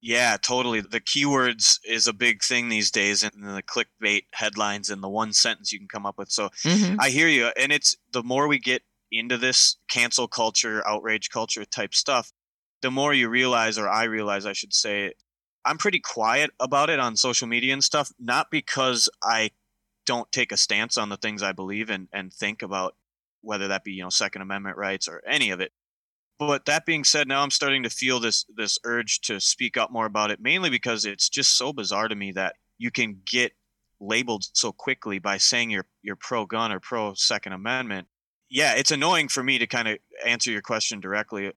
Speaker 3: Yeah, totally. The keywords is a big thing these days, and the clickbait headlines and the one sentence you can come up with. So
Speaker 2: Mhm.
Speaker 3: I hear you, and it's the more we get into this cancel culture, outrage culture type stuff, the more you realize, or I realize, I should say, I'm pretty quiet about it on social media and stuff. Not because I don't take a stance on the things I believe in and think about, whether that be you know Second Amendment rights or any of it. But that being said, now I'm starting to feel this this urge to speak up more about it, mainly because it's just so bizarre to me that you can get labeled so quickly by saying you're you're pro gun or pro Second Amendment. Yeah, it's annoying for me to kind of answer your question directly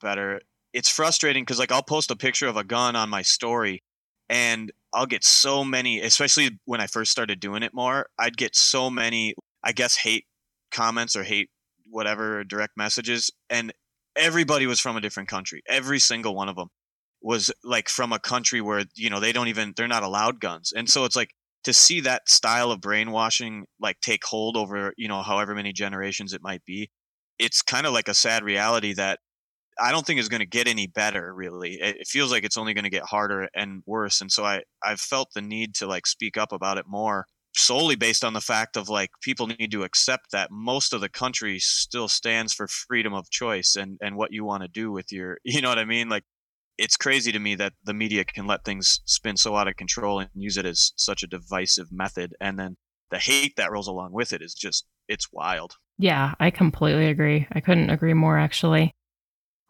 Speaker 3: better. It's frustrating because like I'll post a picture of a gun on my story and I'll get so many, especially when I first started doing it more, I'd get so many, I guess, hate comments or hate whatever direct messages. And everybody was from a different country. Every single one of them was like from a country where, you know, they don't even, they're not allowed guns. And so it's like to see that style of brainwashing like take hold over, you know, however many generations it might be, it's kind of like a sad reality that I don't think is going to get any better. Really, it, it feels like it's only going to get harder and worse. And so I I've felt the need to like speak up about it more solely based on the fact of like people need to accept that most of the country still stands for freedom of choice and and what you want to do with your you know what I mean like it's crazy to me that the media can let things spin so out of control and use it as such a divisive method and then the hate that rolls along with it is just it's wild
Speaker 2: Yeah, I completely agree. I couldn't agree more, actually.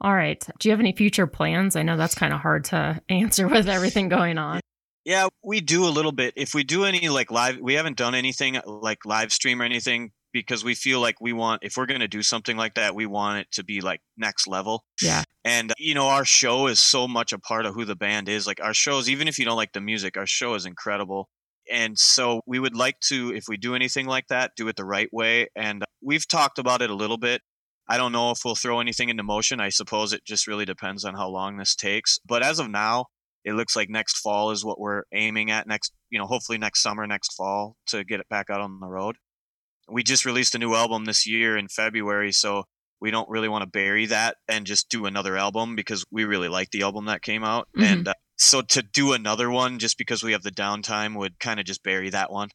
Speaker 2: All right. Do you have any future plans? I know that's kind of hard to answer with everything going on.
Speaker 3: Yeah, we do a little bit. If we do any like live, we haven't done anything like live stream or anything because we feel like we want if we're going to do something like that we want it to be like next level.
Speaker 2: Yeah.
Speaker 3: and uh, you know our show is so much a part of who the band is. Like our shows even if you don't like the music our show is incredible. And so we would like to if we do anything like that do it the right way. And uh, we've talked about it a little bit. I don't know if we'll throw anything into motion. I suppose it just really depends on how long this takes. But as of now it looks like next fall is what we're aiming at next you know hopefully next summer next fall to get it back out on the road. We just released a new album this year in february so we don't really want to bury that and just do another album because we really like the album that came out.
Speaker 2: Mhm.
Speaker 3: and uh, so to do another one just because we have the downtime would kind of just bury that one.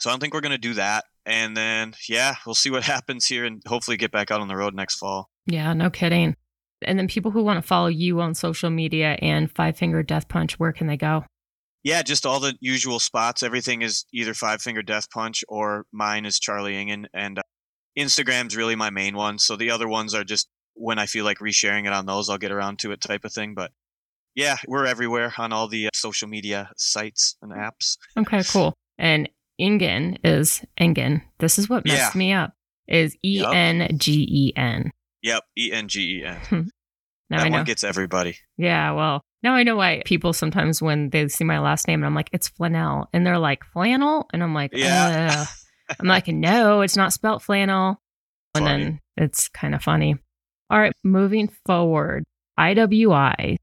Speaker 3: So i don't think we're going to do that. And then yeah we'll see what happens here and hopefully get back out on the road next fall.
Speaker 2: Yeah, no kidding. And then people who want to follow you on social media and Five Finger Death Punch, where can they go?
Speaker 3: yeah just all the usual spots everything is either five finger death punch or mine is charlie engen and uh, instagram's really my main one so the other ones are just when i feel like resharing it on those i'll get around to it type of thing but yeah we're everywhere on all the uh, social media sites and apps
Speaker 2: Okay, cool. And Ingen is Engen. This is what messed
Speaker 3: Yeah.
Speaker 2: me up. Is E N G N.
Speaker 3: Yup.
Speaker 2: N G E N.
Speaker 3: yep e-n-g-e-n hmm.
Speaker 2: Now
Speaker 3: that
Speaker 2: I know.
Speaker 3: one gets everybody
Speaker 2: Yeah, well, now I know why people sometimes when they see my last name and I'm like, it's flannel. And they're like, flannel? And I'm like,
Speaker 3: Yeah.
Speaker 2: I'm like, no, it's not spelt flannel. And
Speaker 3: Funny.
Speaker 2: then it's kind of funny. All right, moving forward, IWI.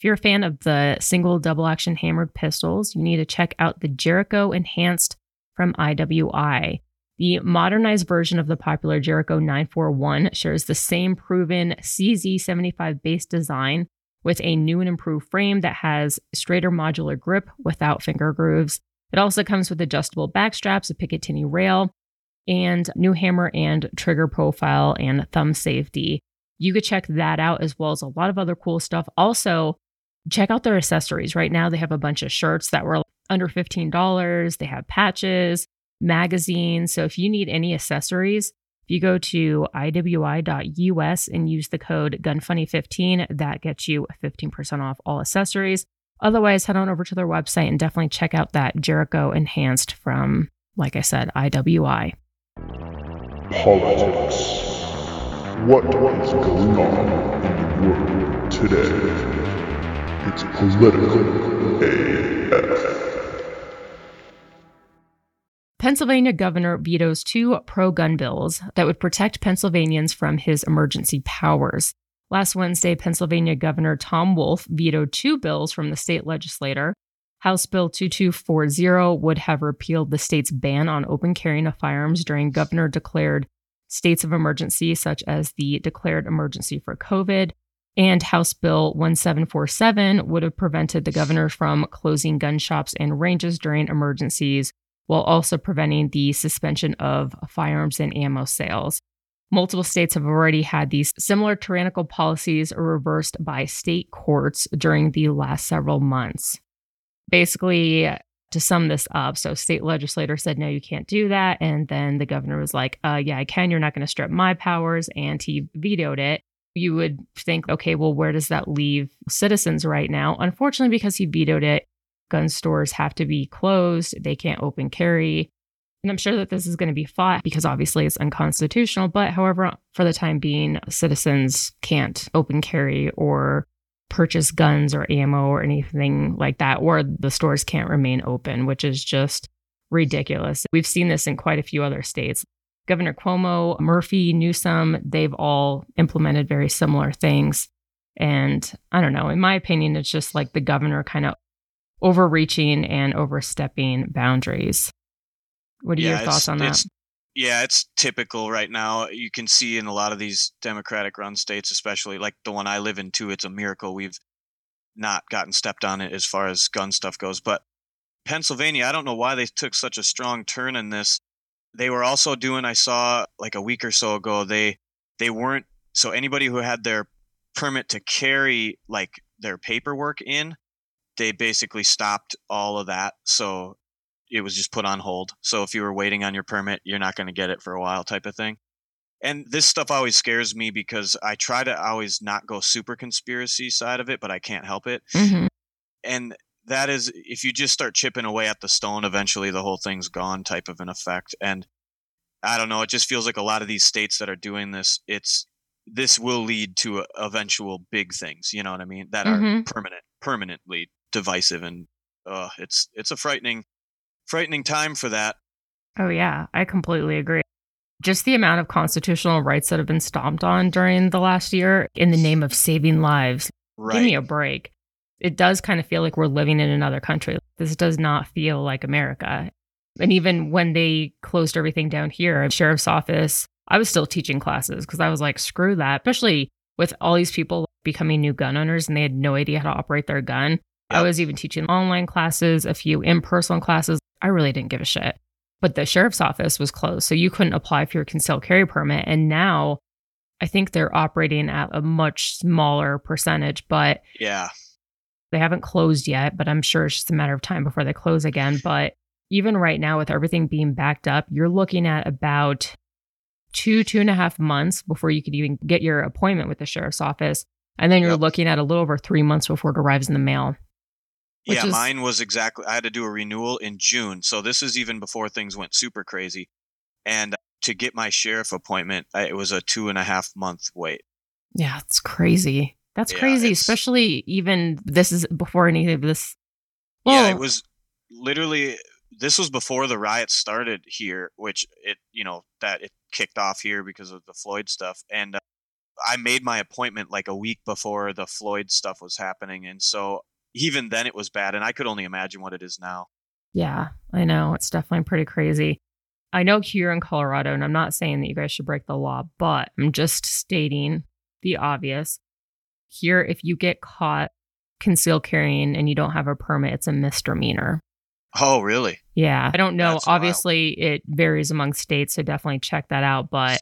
Speaker 2: If you're a fan of the single double action hammered pistols, you need to check out the Jericho Enhanced from IWI. The modernized version of the popular Jericho 941 shares the same proven CZ75 base design with a new and improved frame that has straighter modular grip without finger grooves. It also comes with adjustable back straps, a Picatinny rail, and new hammer and trigger profile and thumb safety. You could check that out as well as a lot of other cool stuff. Also, check out their accessories. Right now, they have a bunch of shirts that were under $15. They have patches, magazines. So if you need any accessories, if you go to iwi.us and use the code GUNFUNNY15, that gets you 15% off all accessories. Otherwise, head on over to their website and definitely check out that Jericho Enhanced from, like I said, IWI.
Speaker 4: Politics. What is going on in the world today? It's political AF.
Speaker 2: Pennsylvania governor vetoes two pro gun bills that would protect Pennsylvanians from his emergency powers. Last Wednesday, Pennsylvania Governor Tom Wolf vetoed two bills from the state legislature. House Bill 2240 would have repealed the state's ban on open carrying of firearms during governor declared states of emergency, such as the declared emergency for COVID. And House Bill 1747 would have prevented the governor from closing gun shops and ranges during emergencies while also preventing the suspension of firearms and ammo sales. Multiple states have already had these similar tyrannical policies reversed by state courts during the last several months. Basically, to sum this up, so state legislator said, no, you can't do that. And then the governor was like, uh, yeah, I can. You're not going to strip my powers. And he vetoed it. You would think, okay, well, where does that leave citizens right now? Unfortunately, because he vetoed it, gun stores have to be closed. They can't open carry. And I'm sure that this is going to be fought because obviously it's unconstitutional. But however, for the time being, citizens can't open carry or purchase guns or ammo or anything like that, or the stores can't remain open, which is just ridiculous. We've seen this in quite a few other states. Governor Cuomo, Murphy, Newsom, they've all implemented very similar things. And I don't know, in my opinion, it's just like the governor kind of overreaching and overstepping boundaries. What are your thoughts on that?
Speaker 3: yeah, it's typical right now. You can see in a lot of these Democratic run states, especially like the one I live in too, it's a miracle we've not gotten stepped on it as far as gun stuff goes. But Pennsylvania, I don't know why they took such a strong turn in this. They were also doing, I saw like a week or so ago, they they weren't so anybody who had their permit to carry like their paperwork in, they basically stopped all of that. So it was just put on hold. So if you were waiting on your permit, you're not going to get it for a while, type of thing. and this stuff always scares me because I try to always not go super conspiracy side of it, but I can't help it.
Speaker 2: hmm
Speaker 3: And that is if you just start chipping away at the stone, eventually the whole thing's gone type of an effect. And I don't know, it just feels like a lot of these states that are doing this, it's this will lead to eventual big things, you know what I mean? That are
Speaker 2: Mhm.
Speaker 3: permanent, permanently divisive and uh it's it's a frightening frightening time for that.
Speaker 2: Oh, yeah, I completely agree. Just the amount of constitutional rights that have been stomped on during the last year in the name of saving lives.
Speaker 3: Right.
Speaker 2: Give me a break. It does kind of feel like we're living in another country. This does not feel like America. And even when they closed everything down here, sheriff's office, I was still teaching classes because I was like, screw that, especially with all these people becoming new gun owners and they had no idea how to operate their gun. I was even teaching online classes, a few in person classes. I really didn't give a shit. But the sheriff's office was closed. So you couldn't apply for your concealed carry permit. And now I think they're operating at a much smaller percentage, but
Speaker 3: yeah.
Speaker 2: They haven't closed yet. But I'm sure it's just a matter of time before they close again. But even right now, with everything being backed up, you're looking at about two, two and a half months before you could even get your appointment with the sheriff's office. And then you're
Speaker 3: Yep.
Speaker 2: looking at a little over three months before it arrives in the mail.
Speaker 3: Yeah,
Speaker 2: is-
Speaker 3: mine was exactly. I had to do a renewal in June, so this is even before things went super crazy. And to get my sheriff appointment, it was a two and a half month wait.
Speaker 2: Yeah, it's crazy. That's
Speaker 3: Yeah,
Speaker 2: crazy, especially even this is before any of this.
Speaker 3: yeah, it was literally. This was before the riots started here, which it you know that it kicked off here because of the Floyd stuff, and uh, I made my appointment like a week before the Floyd stuff was happening, and so even then it was bad, and I could only imagine what it is now.
Speaker 2: Yeah, I know. It's definitely pretty crazy. I know here in Colorado, and I'm not saying that you guys should break the law, but I'm just stating the obvious. Here, if you get caught concealed carrying and you don't have a permit, it's a misdemeanor.
Speaker 3: Oh, really?
Speaker 2: Yeah. I don't know.
Speaker 3: That's wild.
Speaker 2: Obviously, it varies among states, so definitely check that out. But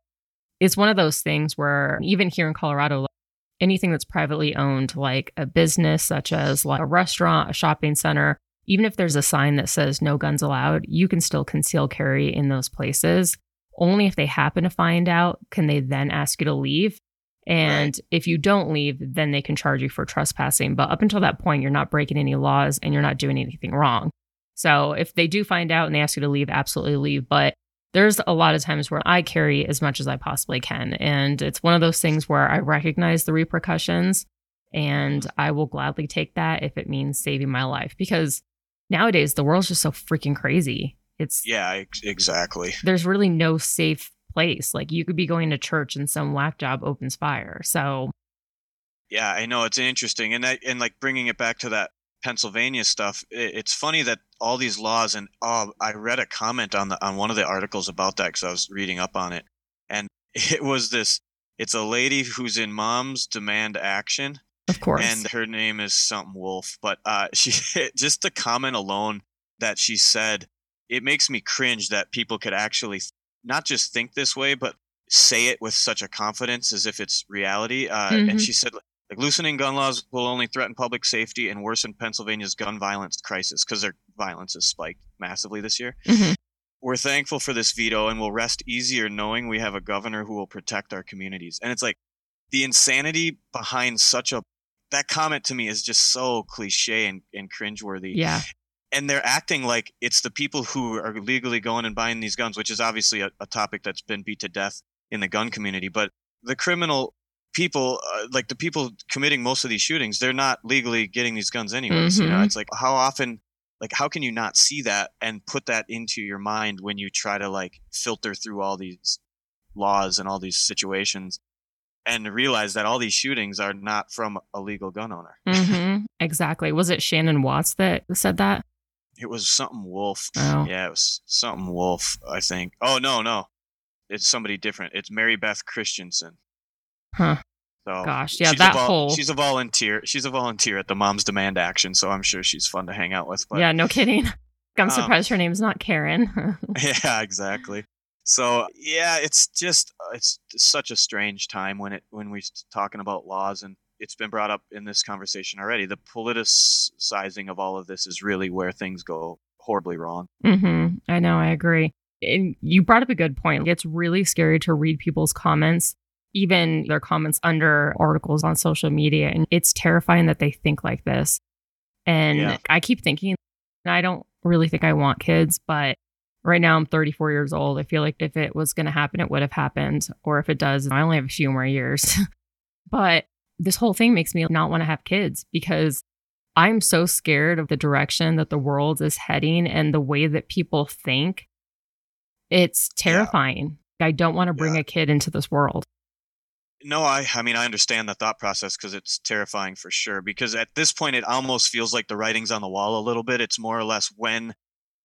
Speaker 2: it's one of those things where even here in Colorado, anything that's privately owned, like a business such as like a restaurant, a shopping center, even if there's a sign that says no guns allowed, you can still conceal carry in those places. Only if they happen to find out can they then ask you to leave. And if you don't leave, then they can charge you for trespassing. But up until that point, you're not breaking any laws and you're not doing anything wrong. So if they do find out and they ask you to leave, absolutely leave. But there's a lot of times where I carry as much as I possibly can. And it's one of those things where I recognize the repercussions and I will gladly take that if it means saving my life. Because nowadays the world's just so freaking crazy. It's
Speaker 3: Yeah, exactly.
Speaker 2: there's really no safe place. Like you could be going to church and some whack job opens fire. So
Speaker 3: Yeah, I know it's interesting, and that, and like bringing it back to that Pennsylvania stuff. It, it's funny that all these laws, and oh, I read a comment on the on one of the articles about that because I was reading up on it, and it was this. It's a lady who's in Mom's Demand Action,
Speaker 2: of course.
Speaker 3: and her name is something Wolf. But uh, she just the comment alone that she said, it makes me cringe that people could actually not just think this way, but say it with such a confidence as if it's reality. Uh,
Speaker 2: Mhm.
Speaker 3: And she said, like loosening gun laws will only threaten public safety and worsen Pennsylvania's gun violence crisis because their violence has spiked massively this year.
Speaker 2: Mhm.
Speaker 3: We're thankful for this veto and will rest easier knowing we have a governor who will protect our communities. And it's like the insanity behind such a that comment to me is just so cliche and, and cringeworthy.
Speaker 2: yeah.
Speaker 3: And they're acting like it's the people who are legally going and buying these guns, which is obviously a, a topic that's been beat to death in the gun community. But the criminal people, uh, like the people committing most of these shootings, they're not legally getting these guns anyways. You know,
Speaker 2: Mhm.
Speaker 3: it's like how often, like how can you not see that and put that into your mind when you try to like filter through all these laws and all these situations and realize that all these shootings are not from a legal gun owner.
Speaker 2: hmm Exactly. Was it Shannon Watts that said that?
Speaker 3: It was something Wolf.
Speaker 2: Oh.
Speaker 3: Yeah, it was something Wolf, I think. Oh no, no. It's somebody different. It's Mary Beth Christensen.
Speaker 2: Huh.
Speaker 3: So
Speaker 2: Gosh, yeah,
Speaker 3: she's a
Speaker 2: that whole-
Speaker 3: she's a volunteer. She's a volunteer at the Moms Demand Action, so I'm sure she's fun to hang out with. But
Speaker 2: yeah, no kidding. I'm
Speaker 3: Um,
Speaker 2: surprised her name's not Karen.
Speaker 3: yeah, exactly. So yeah, it's just uh, it's such a strange time when it when we're talking about laws and it's been brought up in this conversation already. The politicizing of all of this is really where things go horribly wrong.
Speaker 2: hmm I know, I agree. And you brought up a good point. It's really scary to read people's comments, even their comments under articles on social media. And it's terrifying that they think like this. And
Speaker 3: Yeah.
Speaker 2: I keep thinking, I don't really think I want kids, but right now I'm 34 years old. I feel like if it was going to happen, it would have happened. Or if it does, I only have a few more years. but this whole thing makes me not want to have kids because I'm so scared of the direction that the world is heading and the way that people think. It's terrifying. I don't want to bring
Speaker 3: Yeah.
Speaker 2: a kid into this world.
Speaker 3: No, I I mean I understand the thought process because it's terrifying for sure. Because at this point, it almost feels like the writing's on the wall a little bit. It's more or less when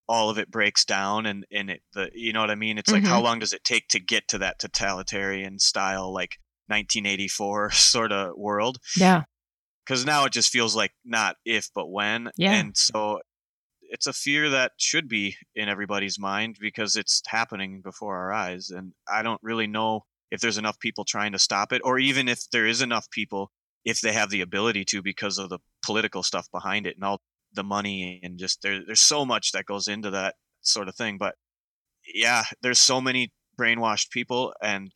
Speaker 3: all of it breaks down and and it the you know what I mean. It's like how mm-hmm. long does it take to get to that totalitarian style like 1984 sort of world?
Speaker 2: Yeah.
Speaker 3: Because now it just feels like not if but when.
Speaker 2: Yeah.
Speaker 3: And so it's a fear that should be in everybody's mind because it's happening before our eyes. And I don't really know if there's enough people trying to stop it, or even if there is enough people, if they have the ability to because of the political stuff behind it and all the money and just there, there's so much that goes into that sort of thing. But yeah, there's so many brainwashed people and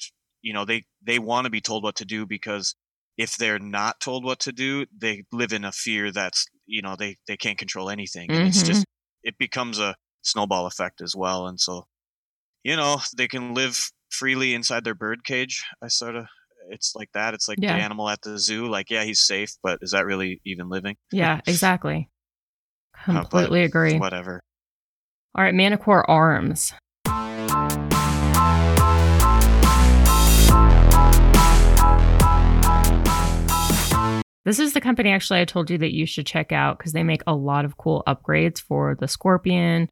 Speaker 3: you know they they want to be told what to do because if they're not told what to do they live in a fear that's you know they they can't control anything and it's just it becomes a snowball effect as well and so you know they can live freely inside their bird cage i sort of it's like that it's like
Speaker 2: Yeah.
Speaker 3: the animal at the zoo like yeah he's safe but is that really even living
Speaker 2: Yeah, exactly.
Speaker 3: Uh,
Speaker 2: Completely agree.
Speaker 3: whatever
Speaker 2: All right, Manticore Arms. This is the company actually I told you that you should check out because they make a lot of cool upgrades for the Scorpion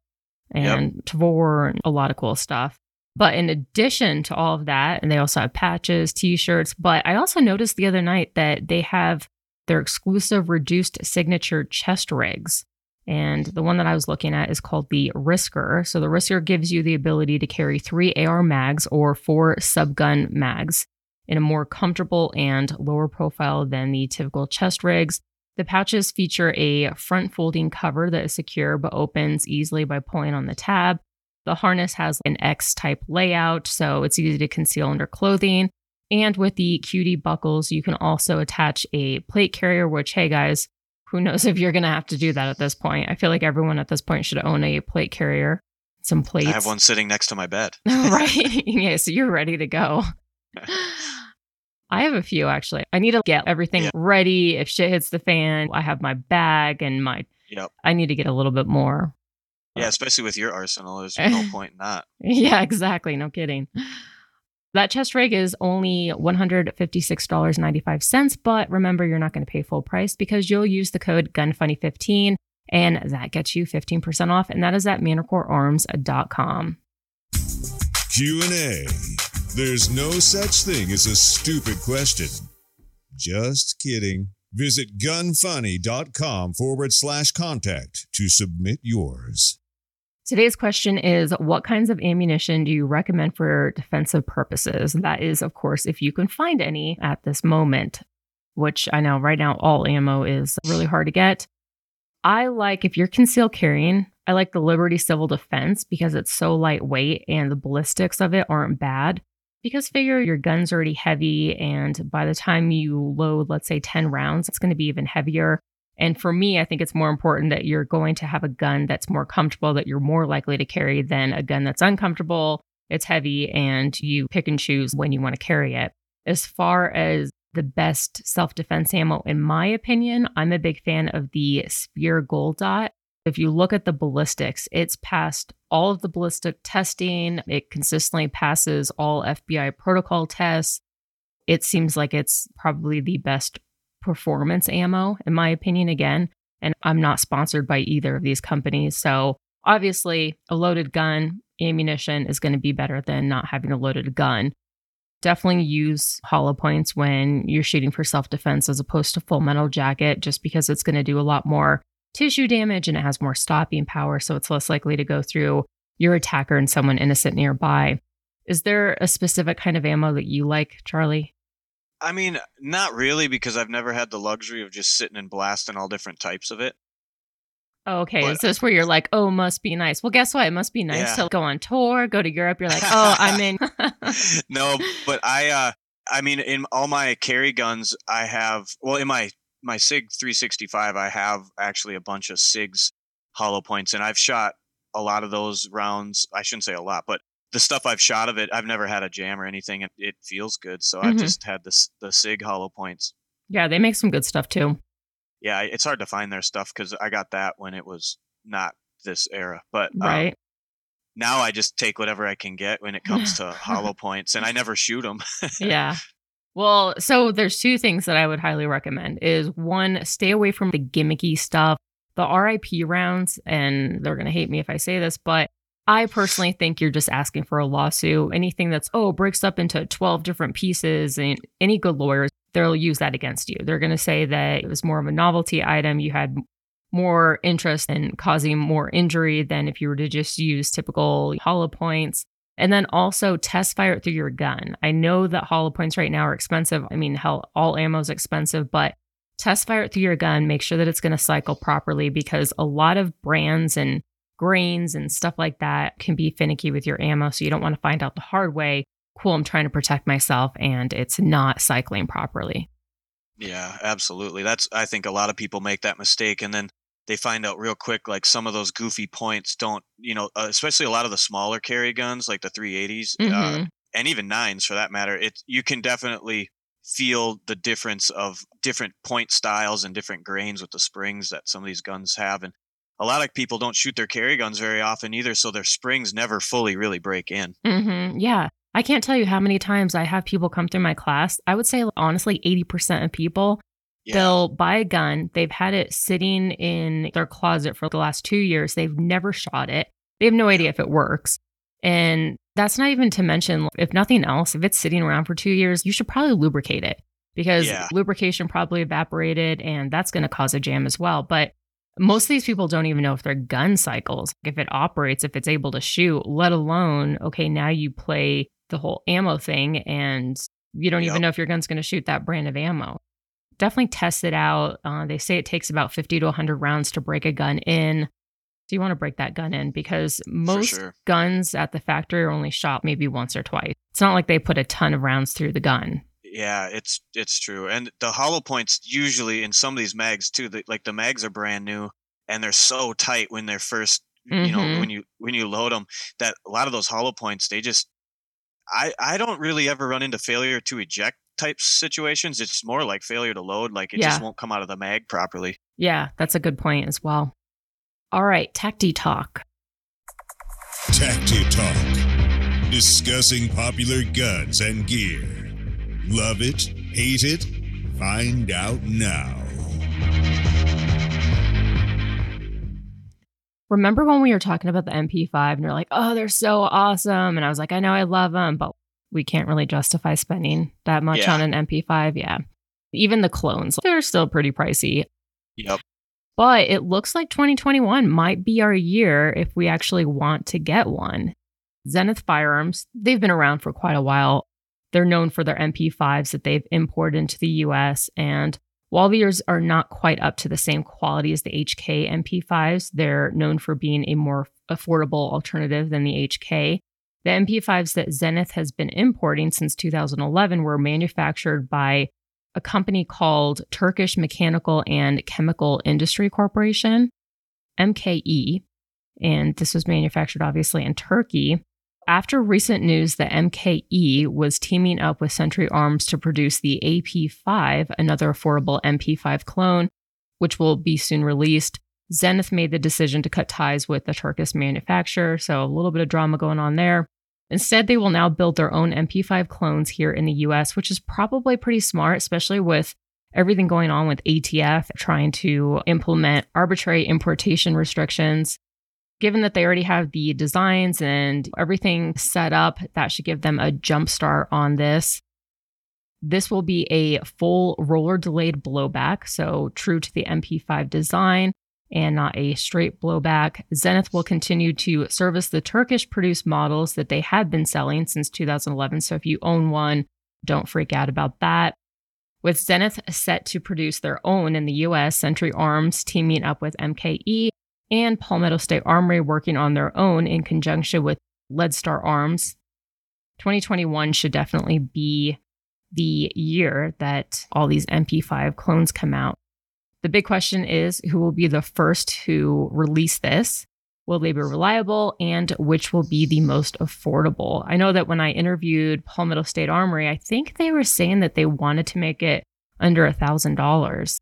Speaker 2: and Tavor and a lot of cool stuff. But in addition to all of that, and they also have patches, t-shirts, but I also noticed the other night that they have their exclusive reduced signature chest rigs. And the one that I was looking at is called the Risker. So the Risker gives you the ability to carry three AR mags or four subgun mags in a more comfortable and lower profile than the typical chest rigs. The pouches feature a front folding cover that is secure but opens easily by pulling on the tab. The harness has an X type layout, so it's easy to conceal under clothing. And with the cutie buckles, you can also attach a plate carrier, which, hey guys, who knows if you're going to have to do that at this point? I feel like everyone at this point should own a plate carrier, some plates.
Speaker 3: i have one sitting next to my bed
Speaker 2: right. yeah, so you're ready to go. I have a few actually. I need to get everything
Speaker 3: Yeah.
Speaker 2: ready. If shit hits the fan, I have my bag and my.
Speaker 3: Yep.
Speaker 2: I need to get a little bit more.
Speaker 3: yeah especially with your arsenal there's no point in that
Speaker 2: Yeah, exactly. No kidding. That chest rig is only $156.95, but remember, you're not going to pay full price because you'll use the code GUNFUNNY15 and that gets you 15% off. And that is at manticorearms.com.
Speaker 1: Q&A. There's no such thing as a stupid question. Just kidding. Visit gunfunny.com forward slash contact to submit yours.
Speaker 2: Today's question is What kinds of ammunition do you recommend for defensive purposes? That is, of course, if you can find any at this moment, which I know right now all ammo is really hard to get. I like, if you're concealed carrying, I like the Liberty Civil Defense because it's so lightweight and the ballistics of it aren't bad. Because figure your gun's already heavy, and by the time you load, let's say 10 rounds, it's going to be even heavier. And for me, I think it's more important that you're going to have a gun that's more comfortable, that you're more likely to carry than a gun that's uncomfortable, it's heavy, and you pick and choose when you want to carry it. As far as the best self defense ammo, in my opinion, I'm a big fan of the Speer Gold Dot. If you look at the ballistics, it's passed all of the ballistic testing. It consistently passes all FBI protocol tests. It seems like it's probably the best performance ammo, in my opinion, again. And I'm not sponsored by either of these companies. So obviously, a loaded gun, ammunition is going to be better than not having a loaded gun. Definitely use hollow points when you're shooting for self defense as opposed to full metal jacket, just because it's going to do a lot more tissue damage and it has more stopping power. So it's less likely to go through your attacker and someone innocent nearby. Is there a specific kind of ammo that you like, Charlie?
Speaker 3: I mean, not really, because I've never had the luxury of just sitting and blasting all different types of it.
Speaker 2: Oh, okay.
Speaker 3: But-
Speaker 2: Is this where you're like, oh, must be nice? Well, guess what? It must be nice
Speaker 3: Yeah.
Speaker 2: to go on tour, go to Europe. You're like, oh, I'm in.
Speaker 3: no, but I uh I mean in all my carry guns I have well in my my SIG 365 I have actually a bunch of SIGs hollow points and I've shot a lot of those rounds. I shouldn't say a lot, but the stuff I've shot of it, I've never had a jam or anything and it feels good. So I've
Speaker 2: Mhm.
Speaker 3: just had the the SIG hollow points.
Speaker 2: yeah, they make some good stuff too.
Speaker 3: Yeah, it's hard to find their stuff cuz I got that when it was not this era. But um,
Speaker 2: Right.
Speaker 3: now I just take whatever I can get when it comes to hollow points and I never shoot them.
Speaker 2: yeah. Well, so there's two things that I would highly recommend is one, stay away from the gimmicky stuff, the RIP rounds, and they're gonna hate me if I say this, but I personally think you're just asking for a lawsuit. Anything that's oh breaks up into 12 different pieces and any good lawyers, they'll use that against you. They're gonna say that it was more of a novelty item, you had more interest in causing more injury than if you were to just use typical hollow points. And then also test fire it through your gun. I know that hollow points right now are expensive. I mean, hell, all ammo is expensive, but test fire it through your gun. Make sure that it's going to cycle properly because a lot of brands and grains and stuff like that can be finicky with your ammo. So you don't want to find out the hard way. Cool, I'm trying to protect myself and it's not cycling properly.
Speaker 3: Yeah, absolutely. That's I think a lot of people make that mistake and then they find out real quick like some of those goofy points don't, you know, uh, especially a lot of the smaller carry guns like the 380s uh,
Speaker 2: Mhm.
Speaker 3: and even 9s for that matter. It you can definitely feel the difference of different point styles and different grains with the springs that some of these guns have and a lot of people don't shoot their carry guns very often either so their springs never fully really break in.
Speaker 2: hmm Yeah. I can't tell you how many times I have people come through my class. I would say, honestly, 80% of people
Speaker 3: Yeah.
Speaker 2: They'll buy a gun. They've had it sitting in their closet for the last two years. They've never shot it. They have no idea if it works. And that's not even to mention, if nothing else, if it's sitting around for two years, you should probably lubricate it because
Speaker 3: Yeah.
Speaker 2: lubrication probably evaporated and that's going to cause a jam as well. But most of these people don't even know if their gun cycles, if it operates, if it's able to shoot, let alone, okay, now you play the whole ammo thing and you don't
Speaker 3: Yep.
Speaker 2: even know if your gun's going to shoot that brand of ammo definitely test it out. Uh, they say it takes about 50 to 100 rounds to break a gun in. So you want to break that gun in because most
Speaker 3: sure.
Speaker 2: guns at the factory are only shot maybe once or twice. It's not like they put a ton of rounds through the gun.
Speaker 3: Yeah, it's it's true. And the hollow points usually in some of these mags too, the, like the mags are brand new and they're so tight when they're first, you know,
Speaker 2: Mhm.
Speaker 3: when you when you load them that a lot of those hollow points they just I I don't really ever run into failure to eject type situations. It's more like failure to load, like it just won't come out of the mag properly.
Speaker 2: Yeah, that's a good point as well. All right, Tacti Talk.
Speaker 1: Tacti Talk. Discussing popular guns and gear. Love it? Hate it? Find out now.
Speaker 2: Remember when we were talking about the MP5 and you're like, oh, they're so awesome. And I was like, I know I love them, but we can't really justify spending that much
Speaker 3: Yeah.
Speaker 2: on an MP5. Yeah. Even the clones, they're still pretty pricey.
Speaker 3: Yep.
Speaker 2: But it looks like 2021 might be our year if we actually want to get one. Zenith Firearms, they've been around for quite a while. They're known for their MP5s that they've imported into the US. And while these are not quite up to the same quality as the HK MP5s, they're known for being a more affordable alternative than the HK. The MP5s that Zenith has been importing since 2011 were manufactured by a company called Turkish Mechanical and Chemical Industry Corporation, MKE. And this was manufactured obviously in Turkey. After recent news that MKE was teaming up with Century Arms to produce the AP5, another affordable MP5 clone, which will be soon released, Zenith made the decision to cut ties with the Turkish manufacturer. So a little bit of drama going on there. Instead, they will now build their own MP5 clones here in the US, which is probably pretty smart, especially with everything going on with ATF trying to implement arbitrary importation restrictions. Given that they already have the designs and everything set up, that should give them a jump start on this. This will be a full roller delayed blowback, so true to the MP5 design and not a straight blowback. Zenith will continue to service the Turkish produced models that they had been selling since 2011. So if you own one, don't freak out about that. With Zenith set to produce their own in the US, Century Arms teaming up with MKE and Palmetto State Armory working on their own in conjunction with Leadstar Arms. 2021 should definitely be the year that all these MP5 clones come out. The big question is who will be the first to release this? Will they be reliable and which will be the most affordable? I know that when I interviewed Palmetto State Armory, I think they were saying that they wanted to make it under a thousand dollars.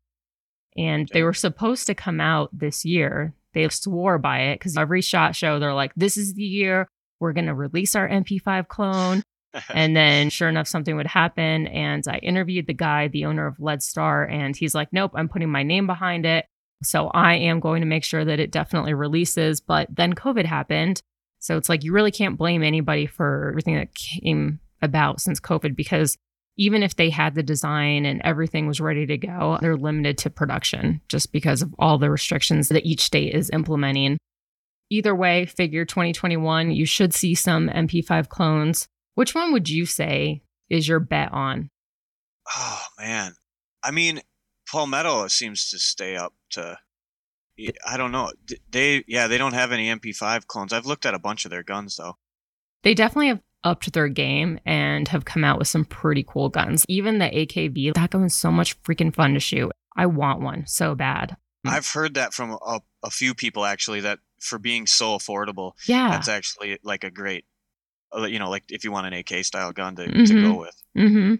Speaker 2: And they were supposed to come out this year. They swore by it because every shot show, they're like, this is the year we're going to release our MP5 clone. And then sure enough, something would happen. And I interviewed the guy, the owner of Leadstar, and he's like, nope, I'm putting my name behind it. So I am going to make sure that it definitely releases. But then COVID happened. So it's like you really can't blame anybody for everything that came about since COVID because even if they had the design and everything was ready to go, they're limited to production just because of all the restrictions that each state is implementing. Either way, figure 2021, you should see some MP5 clones. Which one would you say is your bet on?
Speaker 3: Oh man, I mean, Palmetto seems to stay up to. I don't know. They yeah, they don't have any MP5 clones. I've looked at a bunch of their guns though.
Speaker 2: They definitely have upped their game and have come out with some pretty cool guns. Even the AK-V, that gun is so much freaking fun to shoot. I want one so bad. Mm.
Speaker 3: I've heard that from a, a few people actually that for being so affordable,
Speaker 2: Yeah.
Speaker 3: that's actually like a great, you know, like if you want an AK style gun to, to
Speaker 2: Mhm.
Speaker 3: go with.
Speaker 2: Mm-hmm.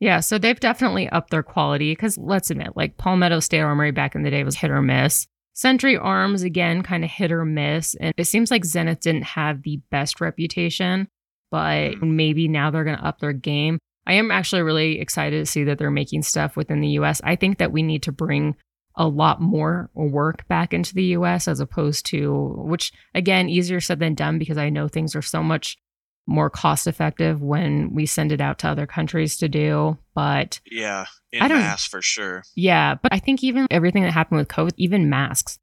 Speaker 2: Yeah, so they've definitely upped their quality because let's admit, like Palmetto State Armory back in the day was hit or miss. Century Arms, again, kind of hit or miss. And it seems like Zenith didn't have the best reputation, but
Speaker 3: Mm.
Speaker 2: maybe now they're going to up their game. I am actually really excited to see that they're making stuff within the US. I think that we need to bring a lot more work back into the US as opposed to, which again, easier said than done because I know things are so much more cost effective when we send it out to other countries to do. But
Speaker 3: Yeah, in
Speaker 2: I don't-
Speaker 3: mass for sure.
Speaker 2: yeah, but I think even everything that happened with COVID, even masks.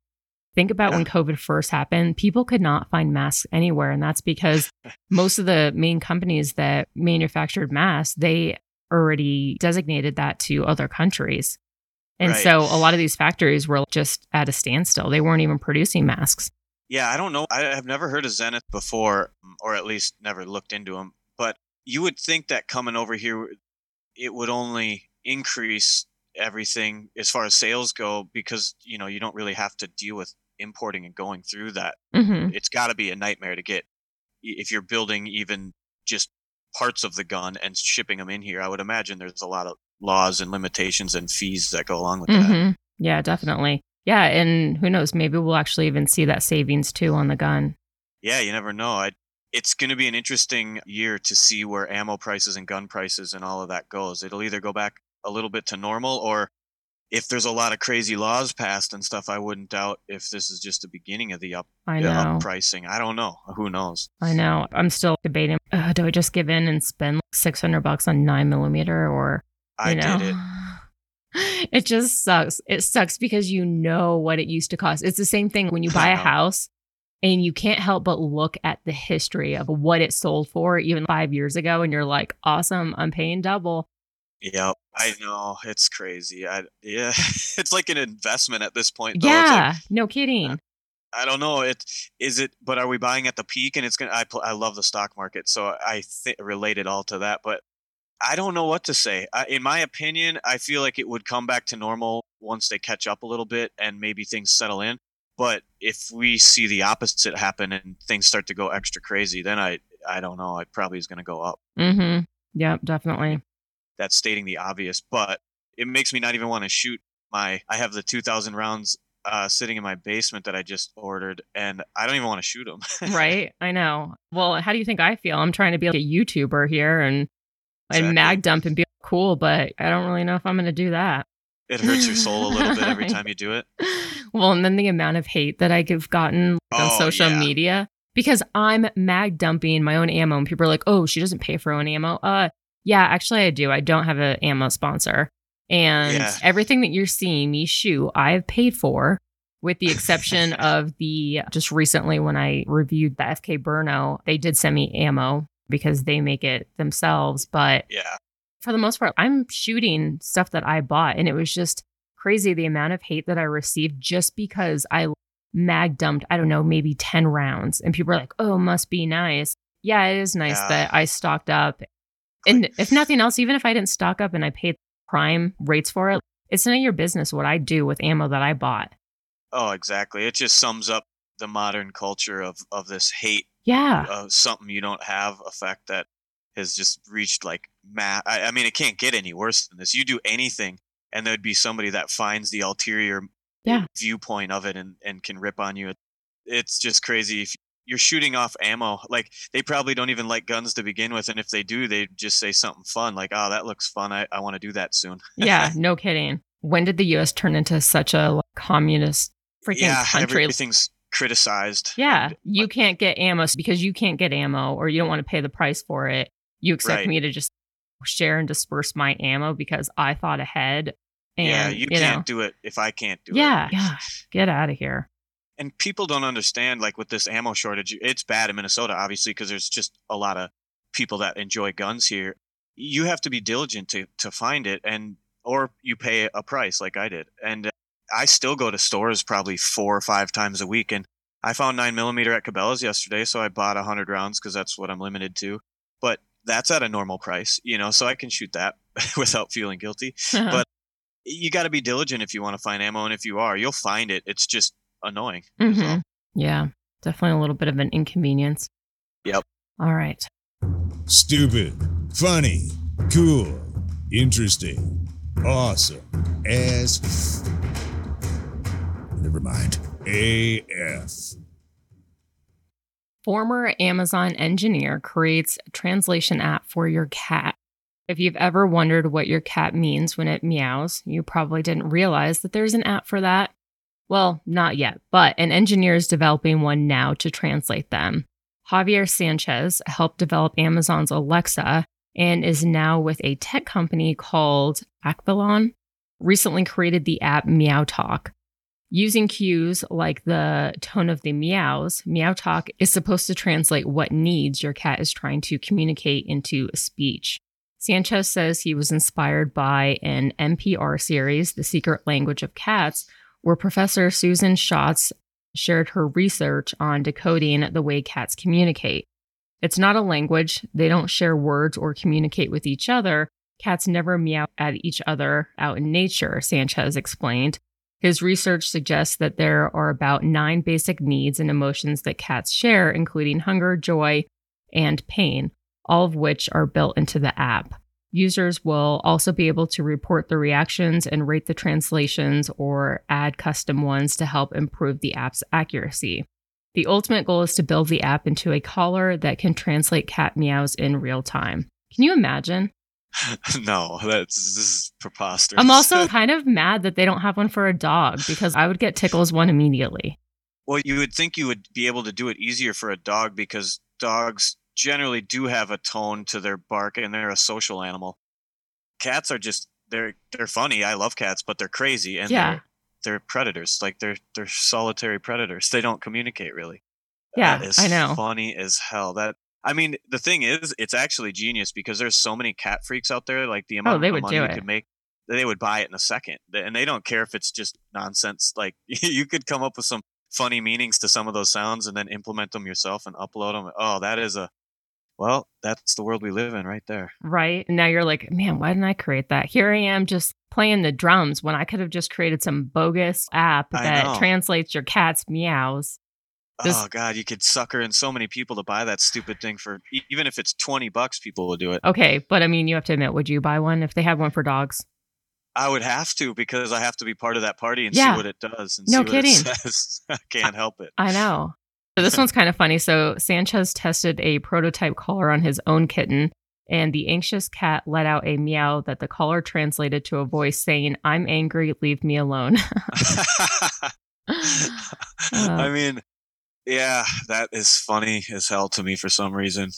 Speaker 2: Think about when COVID first happened, people could not find masks anywhere. And that's because most of the main companies that manufactured masks, they already designated that to other countries. And
Speaker 3: Right.
Speaker 2: so a lot of these factories were just at a standstill. They weren't even producing masks.
Speaker 3: Yeah, I don't know. I have never heard of Zenith before, or at least never looked into them. But you would think that coming over here, it would only increase everything as far as sales go because you know you don't really have to deal with importing and going through that.
Speaker 2: hmm
Speaker 3: It's got to be a nightmare to get if you're building even just parts of the gun and shipping them in here. I would imagine there's a lot of laws and limitations and fees that go along with that.
Speaker 2: hmm Yeah, definitely. Yeah. And who knows? Maybe we'll actually even see that savings too on the gun.
Speaker 3: Yeah, you never know. I, it's going to be an interesting year to see where ammo prices and gun prices and all of that goes. It'll either go back a little bit to normal, or if there's a lot of crazy laws passed and stuff, I wouldn't doubt if this is just the beginning of the up,
Speaker 2: I know.
Speaker 3: up pricing. I don't know. Who knows?
Speaker 2: I know. I'm still debating. Uh, do I just give in and spend like 600 bucks on nine millimeter or,
Speaker 3: I
Speaker 2: know?
Speaker 3: did it.
Speaker 2: It just sucks. It sucks because you know what it used to cost. It's the same thing when you buy a house and you can't help but look at the history of what it sold for even five years ago. And you're like, awesome, I'm paying double.
Speaker 3: Yep, I know. It's crazy. I yeah, it's like an investment at this point. Though. It's like,
Speaker 2: yeah, no kidding.
Speaker 3: I don't know. It is it, but are we buying at the peak? And it's gonna. I I love the stock market, so I th- relate it all to that. But I don't know what to say. I, in my opinion, I feel like it would come back to normal once they catch up a little bit and maybe things settle in. But if we see the opposite happen and things start to go extra crazy, then I I don't know. It probably is going to go up.
Speaker 2: Mm-hmm. Yep, definitely.
Speaker 3: That's stating the obvious, but it makes me not even want to shoot my. I have the 2,000 rounds uh, sitting in my basement that I just ordered, and I don't even want to shoot them.
Speaker 2: right? I know. Well, how do you think I feel? I'm trying to be like a YouTuber here and
Speaker 3: Exactly.
Speaker 2: and mag dump and be cool, but I don't really know if I'm going to do that.
Speaker 3: It hurts your soul a little bit every time you do it.
Speaker 2: Well, and then the amount of hate that I've gotten on
Speaker 3: Oh,
Speaker 2: social
Speaker 3: yeah.
Speaker 2: media because I'm mag dumping my own ammo, and people are like, "Oh, she doesn't pay for her own ammo." Uh, yeah, actually, I do. I don't have an ammo sponsor, and
Speaker 3: Yeah.
Speaker 2: everything that you're seeing me shoot, I have paid for, with the exception of the just recently when I reviewed the FK BRNO, they did send me ammo because they make it themselves, but
Speaker 3: Yeah.
Speaker 2: for the most part, I'm shooting stuff that I bought. And it was just crazy the amount of hate that I received just because I mag dumped, I don't know, maybe 10 rounds. And people are like, oh, must be nice. Yeah, it is nice
Speaker 3: Yeah.
Speaker 2: that I stocked up. And if nothing else, even if I didn't stock up and I paid prime rates for it, it's none of your business what I do with ammo that I bought.
Speaker 3: Oh, exactly. It just sums up the modern culture of of this hate
Speaker 2: Yeah.
Speaker 3: uh, something you don't have effect that has just reached like ma I, I mean, it can't get any worse than this. You do anything, and there'd be somebody that finds the ulterior
Speaker 2: Yeah.
Speaker 3: viewpoint of it and and can rip on you. It's just crazy. If you're shooting off ammo, like they probably don't even like guns to begin with, and if they do, they just say something fun like, "Oh, that looks fun. I, I want to do that soon."
Speaker 2: Yeah. No kidding. When did the US turn into such a like, communist freaking
Speaker 3: yeah,
Speaker 2: country?
Speaker 3: everything's criticized.
Speaker 2: Yeah,
Speaker 3: and,
Speaker 2: you can't get ammo because you can't get ammo or you don't want to pay the price for it. You expect
Speaker 3: Right.
Speaker 2: me to just share and disperse my ammo because I thought ahead. And
Speaker 3: yeah, you,
Speaker 2: you,
Speaker 3: can't
Speaker 2: know,
Speaker 3: do it if I can't do
Speaker 2: yeah,
Speaker 3: it.
Speaker 2: yeah, get out of here.
Speaker 3: and people don't understand like with this ammo shortage it's bad in minnesota obviously because there's just a lot of people that enjoy guns here you have to be diligent to, to find it and or you pay a price like i did and i still go to stores probably four or five times a week and i found 9 millimeter at cabela's yesterday so i bought a 100 rounds because that's what i'm limited to but that's at a normal price you know so i can shoot that without feeling guilty But- you got to be diligent if you want to find ammo and if you are you'll find it it's just annoying is all.
Speaker 2: Mhm. Yeah, definitely a little bit of an inconvenience.
Speaker 3: Yep.
Speaker 2: All right.
Speaker 1: Stupid, funny, cool, interesting, awesome, as. Never mind. AF.
Speaker 2: Former Amazon engineer creates a translation app for your cat. If you've ever wondered what your cat means when it meows, you probably didn't realize that there's an app for that. Well, not yet, but an engineer is developing one now to translate them. Javier Sanchez helped develop Amazon's Alexa and is now with a tech company called Akvelon. Recently created the app Meow Talk. Using cues like the tone of the meows, Meow Talk is supposed to translate what needs your cat is trying to communicate into speech. Sanchez says he was inspired by an NPR series, The Secret Language of Cats, where Professor Susan Schötz shared her research on decoding the way cats communicate. It's not a language, they don't share words or communicate with each other. Cats never meow at each other out in nature, Sanchez explained. His research suggests that there are about nine basic needs and emotions that cats share, including hunger, joy, and pain, all of which are built into the app. Users will also be able to report the reactions and rate the translations or add custom ones to help improve the app's accuracy. The ultimate goal is to build the app into a collar that can translate cat meows in real time. Can you imagine?
Speaker 3: no, that's this is preposterous.
Speaker 2: I'm also kind of mad that they don't have one for a dog because I would get tickles one immediately.
Speaker 3: well, you would think you would be able to do it easier for a dog because dogs generally do have a tone to their bark and they're a social animal. Cats are just they're they're funny. I love cats, but they're crazy and
Speaker 2: Yeah.
Speaker 3: they're they're predators. Like they're they're solitary predators. They don't communicate really.
Speaker 2: Yeah,
Speaker 3: That is
Speaker 2: I know.
Speaker 3: Funny as hell. That I mean, the thing is, it's actually genius because there's so many cat freaks out there. Like the oh, amount
Speaker 2: Oh, they
Speaker 3: of
Speaker 2: would
Speaker 3: money you could make, they would buy it in a second, and they don't care if it's just nonsense. Like you could come up with some funny meanings to some of those sounds and then implement them yourself and upload them. Oh, that is a well, that's the world we live in right there.
Speaker 2: Right. Now you're like, man, why didn't I create that? Here I am just playing the drums when I could have just created some bogus app that translates your cat's meows. This-
Speaker 3: oh God, you could sucker in so many people to buy that stupid thing for even if it's twenty bucks, people will do it.
Speaker 2: Okay. But I mean, you have to admit, would you buy one if they had one for dogs?
Speaker 3: I would have to because I have to be part of that party and
Speaker 2: Yeah.
Speaker 3: see what it does and
Speaker 2: No
Speaker 3: see what
Speaker 2: kidding.
Speaker 3: it says. I can't help it.
Speaker 2: I know. So this one's kind of funny. So Sanchez tested a prototype collar on his own kitten, and the anxious cat let out a meow that the collar translated to a voice saying, I'm angry, leave me alone. Uh.
Speaker 3: I mean, yeah, that is funny as hell to me for some reason.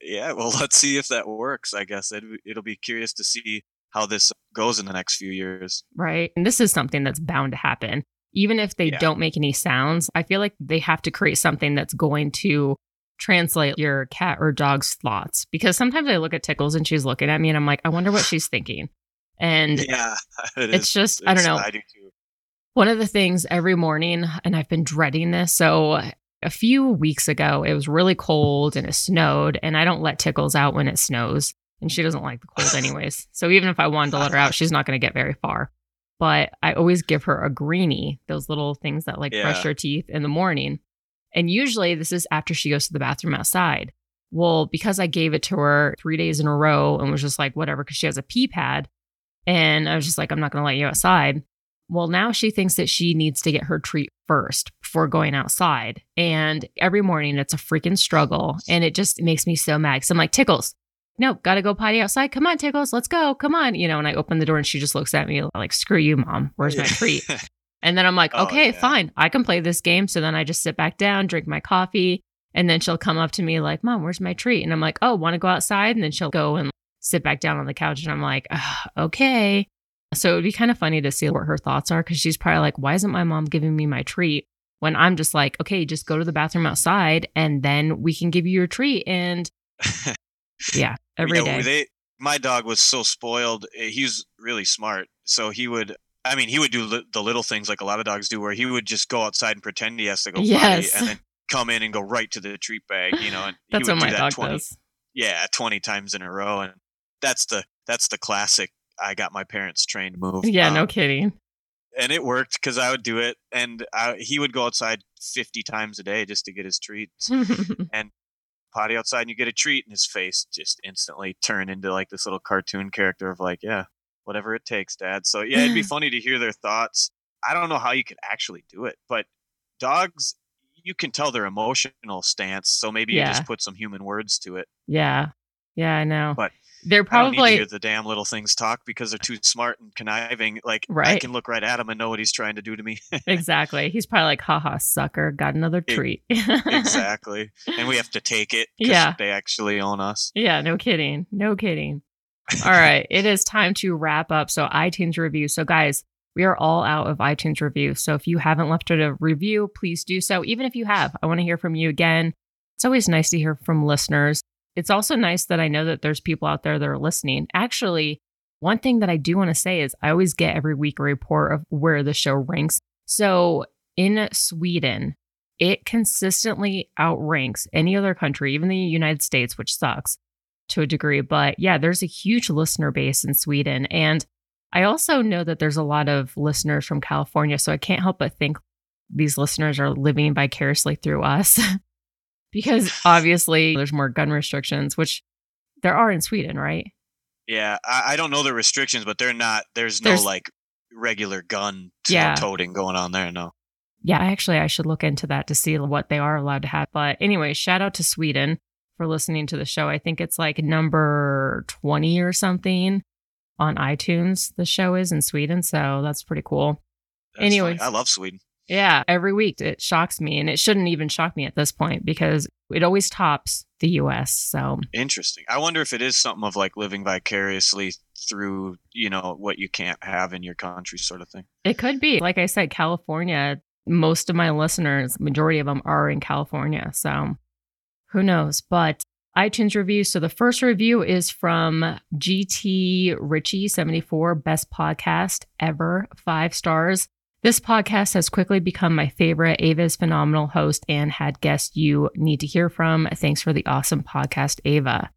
Speaker 3: Yeah, well, let's see if that works. I guess it, it'll be curious to see how this goes in the next few years.
Speaker 2: right? And this is something that's bound to happen. Even if they
Speaker 3: Yeah.
Speaker 2: don't make any sounds, I feel like they have to create something that's going to translate your cat or dog's thoughts. Because sometimes I look at Tickles and she's looking at me and I'm like, I wonder what she's thinking. And
Speaker 3: Yeah, it
Speaker 2: it's
Speaker 3: is.
Speaker 2: just, I don't know.
Speaker 3: I do.
Speaker 2: One of the things every morning, and I've been dreading this. So a few weeks ago, it was really cold and it snowed, and I don't let Tickles out when it snows. And she doesn't like the cold, anyways. So even if I wanted to let her out, she's not going to get very far. But I always give her a greenie, those little things that like
Speaker 3: Yeah.
Speaker 2: brush her teeth in the morning. And usually this is after she goes to the bathroom outside. Well, because I gave it to her three days in a row and was just like, whatever, because she has a pee pad. And I was just like, I'm not going to let you outside. Well, now she thinks that she needs to get her treat first before going outside. And every morning it's a freaking struggle. And it just makes me so mad. So I'm like, Tickles, no, gotta go potty outside. Come on, Tickles, let's go. Come on. You know, and I open the door and she just looks at me like, screw you, mom. Where's my treat? And then I'm like,
Speaker 3: Oh,
Speaker 2: okay,
Speaker 3: yeah.
Speaker 2: fine. I can play this game. So then I just sit back down, drink my coffee. And then she'll come up to me like, Mom, where's my treat? And I'm like, Oh, want to go outside? And then she'll go and sit back down on the couch. And I'm like, "Ah, Okay. So it'd be kind of funny to see what her thoughts are because she's probably like, Why isn't my mom giving me my treat? When I'm just like, Okay, just go to the bathroom outside and then we can give you your treat. And yeah, every
Speaker 3: You
Speaker 2: day.
Speaker 3: They, my dog was so spoiled. eh, He's really smart, so he would. I mean, he would do li- the little things like a lot of dogs do, where he would just go outside and pretend he has to go
Speaker 2: Yes.
Speaker 3: potty, and then come in and go right to the treat bag. You know, and he
Speaker 2: That's
Speaker 3: would
Speaker 2: what
Speaker 3: do
Speaker 2: my
Speaker 3: that
Speaker 2: dog
Speaker 3: 20,
Speaker 2: does.
Speaker 3: Yeah, twenty times in a row, and that's the that's the classic. I got my parents trained move.
Speaker 2: Yeah, no
Speaker 3: Um,
Speaker 2: kidding.
Speaker 3: and it worked because I would do it, and I, he would go outside fifty times a day just to get his treats. And potty outside and you get a treat and his face just instantly turn into like this little cartoon character of like yeah whatever it takes dad so yeah it'd be funny to hear their thoughts i don't know how you could actually do it but dogs you can tell their emotional stance so maybe you just put some human words to it
Speaker 2: yeah. Yeah, I know.
Speaker 3: But
Speaker 2: they're
Speaker 3: i don't need to
Speaker 2: probably
Speaker 3: the damn little things talk because they're too smart and conniving like
Speaker 2: right.
Speaker 3: i can look right at him and know what he's trying to do to me
Speaker 2: exactly. He's probably like, haha, sucker, got another treat.
Speaker 3: exactly and we have to take it
Speaker 2: Yeah.
Speaker 3: they actually own us
Speaker 2: Yeah, no kidding. No kidding. All right. It is time to wrap up. So, iTunes review. So, guys, we are all out of iTunes review. So, if you haven't left it a review, please do so. Even if you have, I want to hear from you again. It's always nice to hear from listeners. It's also nice that I know that there's people out there that are listening. Actually, one thing that I do want to say is I always get every week a report of where the show ranks. So, in Sweden, it consistently outranks any other country, even the United States, which sucks to a degree. But yeah, there's a huge listener base in Sweden. And I also know that there's a lot of listeners from California. So I can't help but think these listeners are living vicariously through us because obviously there's more gun restrictions, which there are in Sweden, right?
Speaker 3: Yeah, I, I don't know the restrictions, but they're not. There's no like regular gun
Speaker 2: Yeah.
Speaker 3: toting going on there. No.
Speaker 2: Yeah, actually, I should look into that to see what they are allowed to have. But anyway, shout out to Sweden for listening to the show. I think it's like number 20 or something on iTunes, the show is in Sweden. So that's pretty cool.
Speaker 3: Anyway, I love Sweden.
Speaker 2: Yeah, every week it shocks me. And it shouldn't even shock me at this point because it always tops the US. So
Speaker 3: Interesting. I wonder if it is something of like living vicariously through, you know, what you can't have in your country, sort of thing.
Speaker 2: it could be. Like I said, California, most of my listeners, majority of them are in California. So who knows? But iTunes review. So the first review is from GT Richie 74, best podcast ever, five stars. This podcast has quickly become my favorite. Ava's phenomenal host and had guests you need to hear from. Thanks for the awesome podcast, Ava.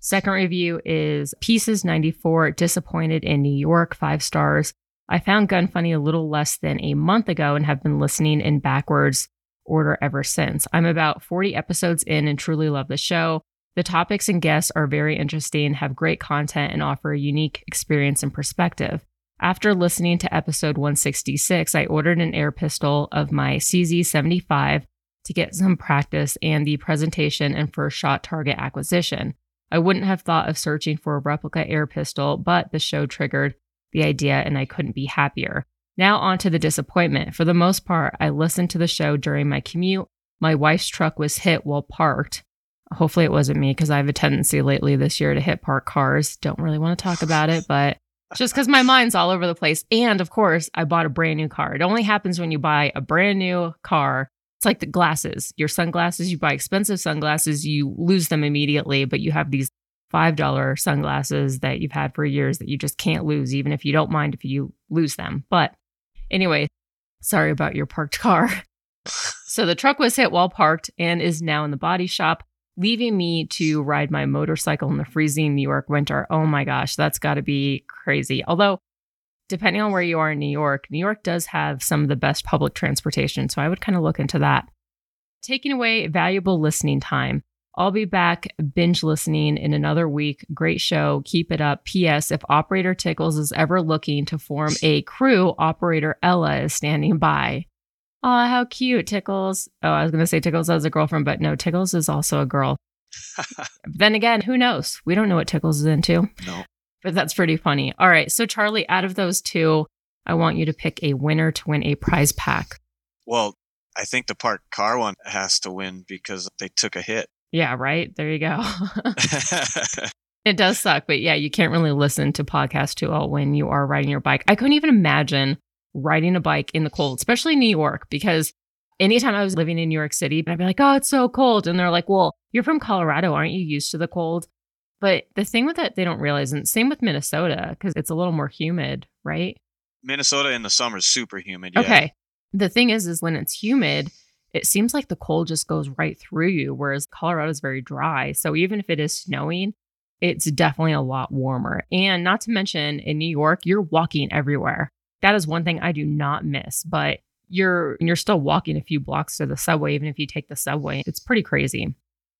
Speaker 2: Second review is Pieces 94, disappointed in New York, five stars. I found Gun Funny a little less than a month ago and have been listening in backwards order ever since. I'm about 40 episodes in and truly love the show. The topics and guests are very interesting, have great content, and offer a unique experience and perspective. After listening to episode 166, I ordered an air pistol of my CZ75 to get some practice and the presentation and first shot target acquisition. I wouldn't have thought of searching for a replica air pistol, but the show triggered the idea and I couldn't be happier. Now, on to the disappointment. For the most part, I listened to the show during my commute. My wife's truck was hit while parked. Hopefully, it wasn't me because I have a tendency lately this year to hit park cars. Don't really want to talk about it, but just because my mind's all over the place. And of course, I bought a brand new car. It only happens when you buy a brand new car. It's like the glasses, your sunglasses. You buy expensive sunglasses, you lose them immediately, but you have these $5 sunglasses that you've had for years that you just can't lose, even if you don't mind if you lose them. But anyway, Sorry about your parked car. so the truck was hit while parked and is now in the body shop, leaving me to ride my motorcycle in the freezing New York winter. Oh my gosh, that's got to be crazy. Although, depending on where you are in New York, New York does have some of the best public transportation. So I would kind of look into that. Taking away valuable listening time. I'll be back binge listening in another week. Great show. Keep it up. P.S. If Operator Tickles is ever looking to form a crew, Operator Ella is standing by. Oh, how cute, Tickles. Oh, I was going to say Tickles as a girlfriend, but no, Tickles is also a girl. then again, who knows? We don't know what Tickles is into.
Speaker 3: No.
Speaker 2: But that's pretty funny. All right. So, Charlie, out of those two, I want you to pick a winner to win a prize pack.
Speaker 3: Well, I think the parked car one has to win because they took a hit.
Speaker 2: Yeah, right. There you go. it does suck, but yeah, you can't really listen to podcast too well when you are riding your bike. I couldn't even imagine riding a bike in the cold, especially New York, because anytime I was living in New York City, I'd be like, oh, it's so cold. And they're like, well, you're from Colorado. Aren't you used to the cold? But the thing with it, they don't realize, and same with Minnesota, because it's a little more humid, right?
Speaker 3: Minnesota in the summer is super humid. Yeah.
Speaker 2: Okay. The thing is, is when it's humid, it seems like the cold just goes right through you, whereas Colorado is very dry. So even if it is snowing, it's definitely a lot warmer. And not to mention in New York, you're walking everywhere. That is one thing I do not miss, but you're you're still walking a few blocks to the subway even if you take the subway. It's pretty crazy.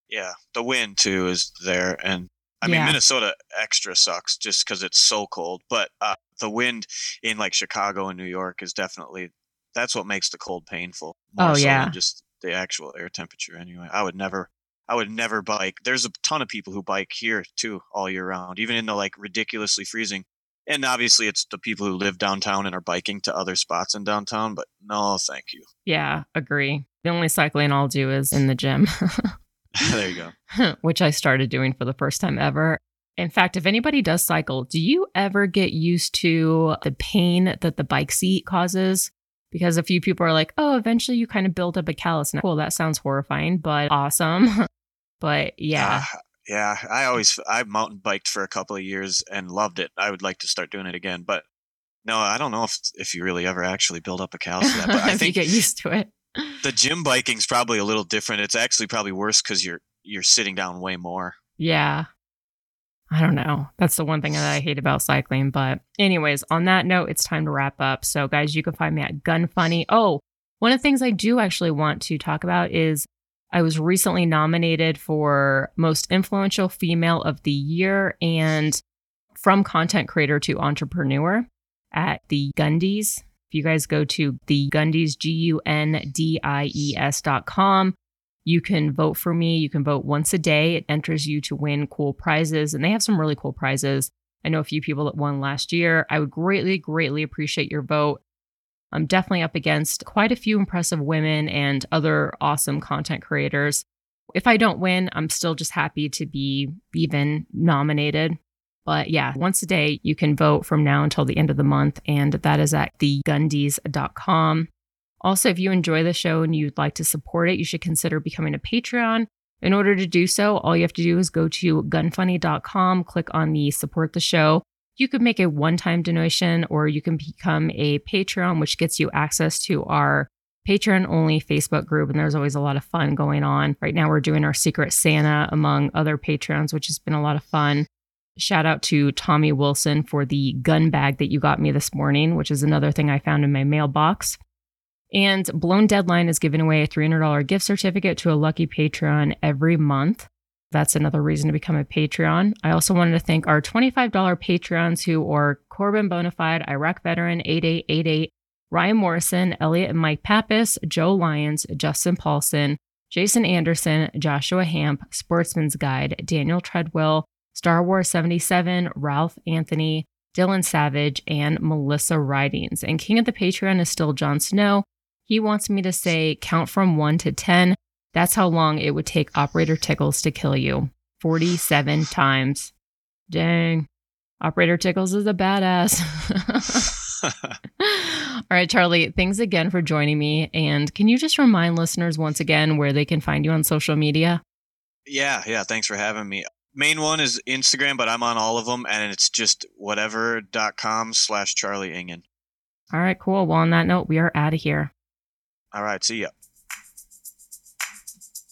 Speaker 3: Yeah, the wind too is there and I mean Minnesota extra sucks just cuz it's so cold, but uh, the wind in like Chicago and New York is definitely that's what makes the cold painful.
Speaker 2: Oh,
Speaker 3: so
Speaker 2: yeah.
Speaker 3: than just the actual air temperature anyway. I would never I would never bike. There's a ton of people who bike here too all year round, even in the like ridiculously freezing. And obviously it's the people who live downtown and are biking to other spots in downtown, but no, thank you.
Speaker 2: Yeah, agree. The only cycling I'll do is in the gym.
Speaker 3: there you go.
Speaker 2: which I started doing for the first time ever. In fact, if anybody does cycle, do you ever get used to the pain that the bike seat causes? Because a few people are like, oh, eventually you kind of build up a callus. And well, that sounds horrifying, but awesome. but yeah,
Speaker 3: Ah, yeah. I always I mountain biked for a couple of years and loved it. I would like to start doing it again, but no, I don't know if if you really ever actually build up a callus to that. But I
Speaker 2: if you
Speaker 3: think
Speaker 2: get used to it.
Speaker 3: the gym biking's probably a little different. It's actually probably worse because you're you're sitting down way more.
Speaker 2: Yeah. I don't know. That's the one thing that I hate about cycling. But, anyways, on that note, it's time to wrap up. So, guys, you can find me at Gun Funny. Oh, one of the things I do actually want to talk about is I was recently nominated for Most Influential Female of the Year and from content creator to entrepreneur at the Gundies. If you guys go to the Gundies, G U N D I E S dot com, you can vote for me. You can vote once a day. It enters you to win cool prizes, and they have some really cool prizes. I know a few people that won last year. I would greatly, greatly appreciate your vote. I'm definitely up against quite a few impressive women and other awesome content creators. If I don't win, I'm still just happy to be even nominated. But yeah, once a day, you can vote from now until the end of the month, and that is at thegundies.com. Also, if you enjoy the show and you'd like to support it, you should consider becoming a Patreon. In order to do so, all you have to do is go to gunfunny.com, click on the support the show. You could make a one time donation or you can become a Patreon, which gets you access to our Patreon only Facebook group. And there's always a lot of fun going on. Right now, we're doing our Secret Santa among other Patreons, which has been a lot of fun. Shout out to Tommy Wilson for the gun bag that you got me this morning, which is another thing I found in my mailbox. And Blown Deadline is giving away a $300 gift certificate to a lucky Patreon every month. That's another reason to become a Patreon. I also wanted to thank our $25 Patreons who are Corbin Bonafide, Iraq Veteran 8888, Ryan Morrison, Elliot and Mike Pappas, Joe Lyons, Justin Paulson, Jason Anderson, Joshua Hamp, Sportsman's Guide, Daniel Treadwell, Star Wars 77, Ralph Anthony, Dylan Savage, and Melissa Ridings. And King of the Patreon is still Jon Snow. He wants me to say count from one to 10. That's how long it would take Operator Tickles to kill you 47 times. Dang. Operator Tickles is a badass. All right, Charlie, thanks again for joining me. And can you just remind listeners once again where they can find you on social media?
Speaker 3: yeah, yeah. Thanks for having me. Main one is Instagram, but I'm on all of them, and it's just whatever.com slash Charlie Engen.
Speaker 2: All right, cool. Well, on that note, we are out of here.
Speaker 3: All right. See ya.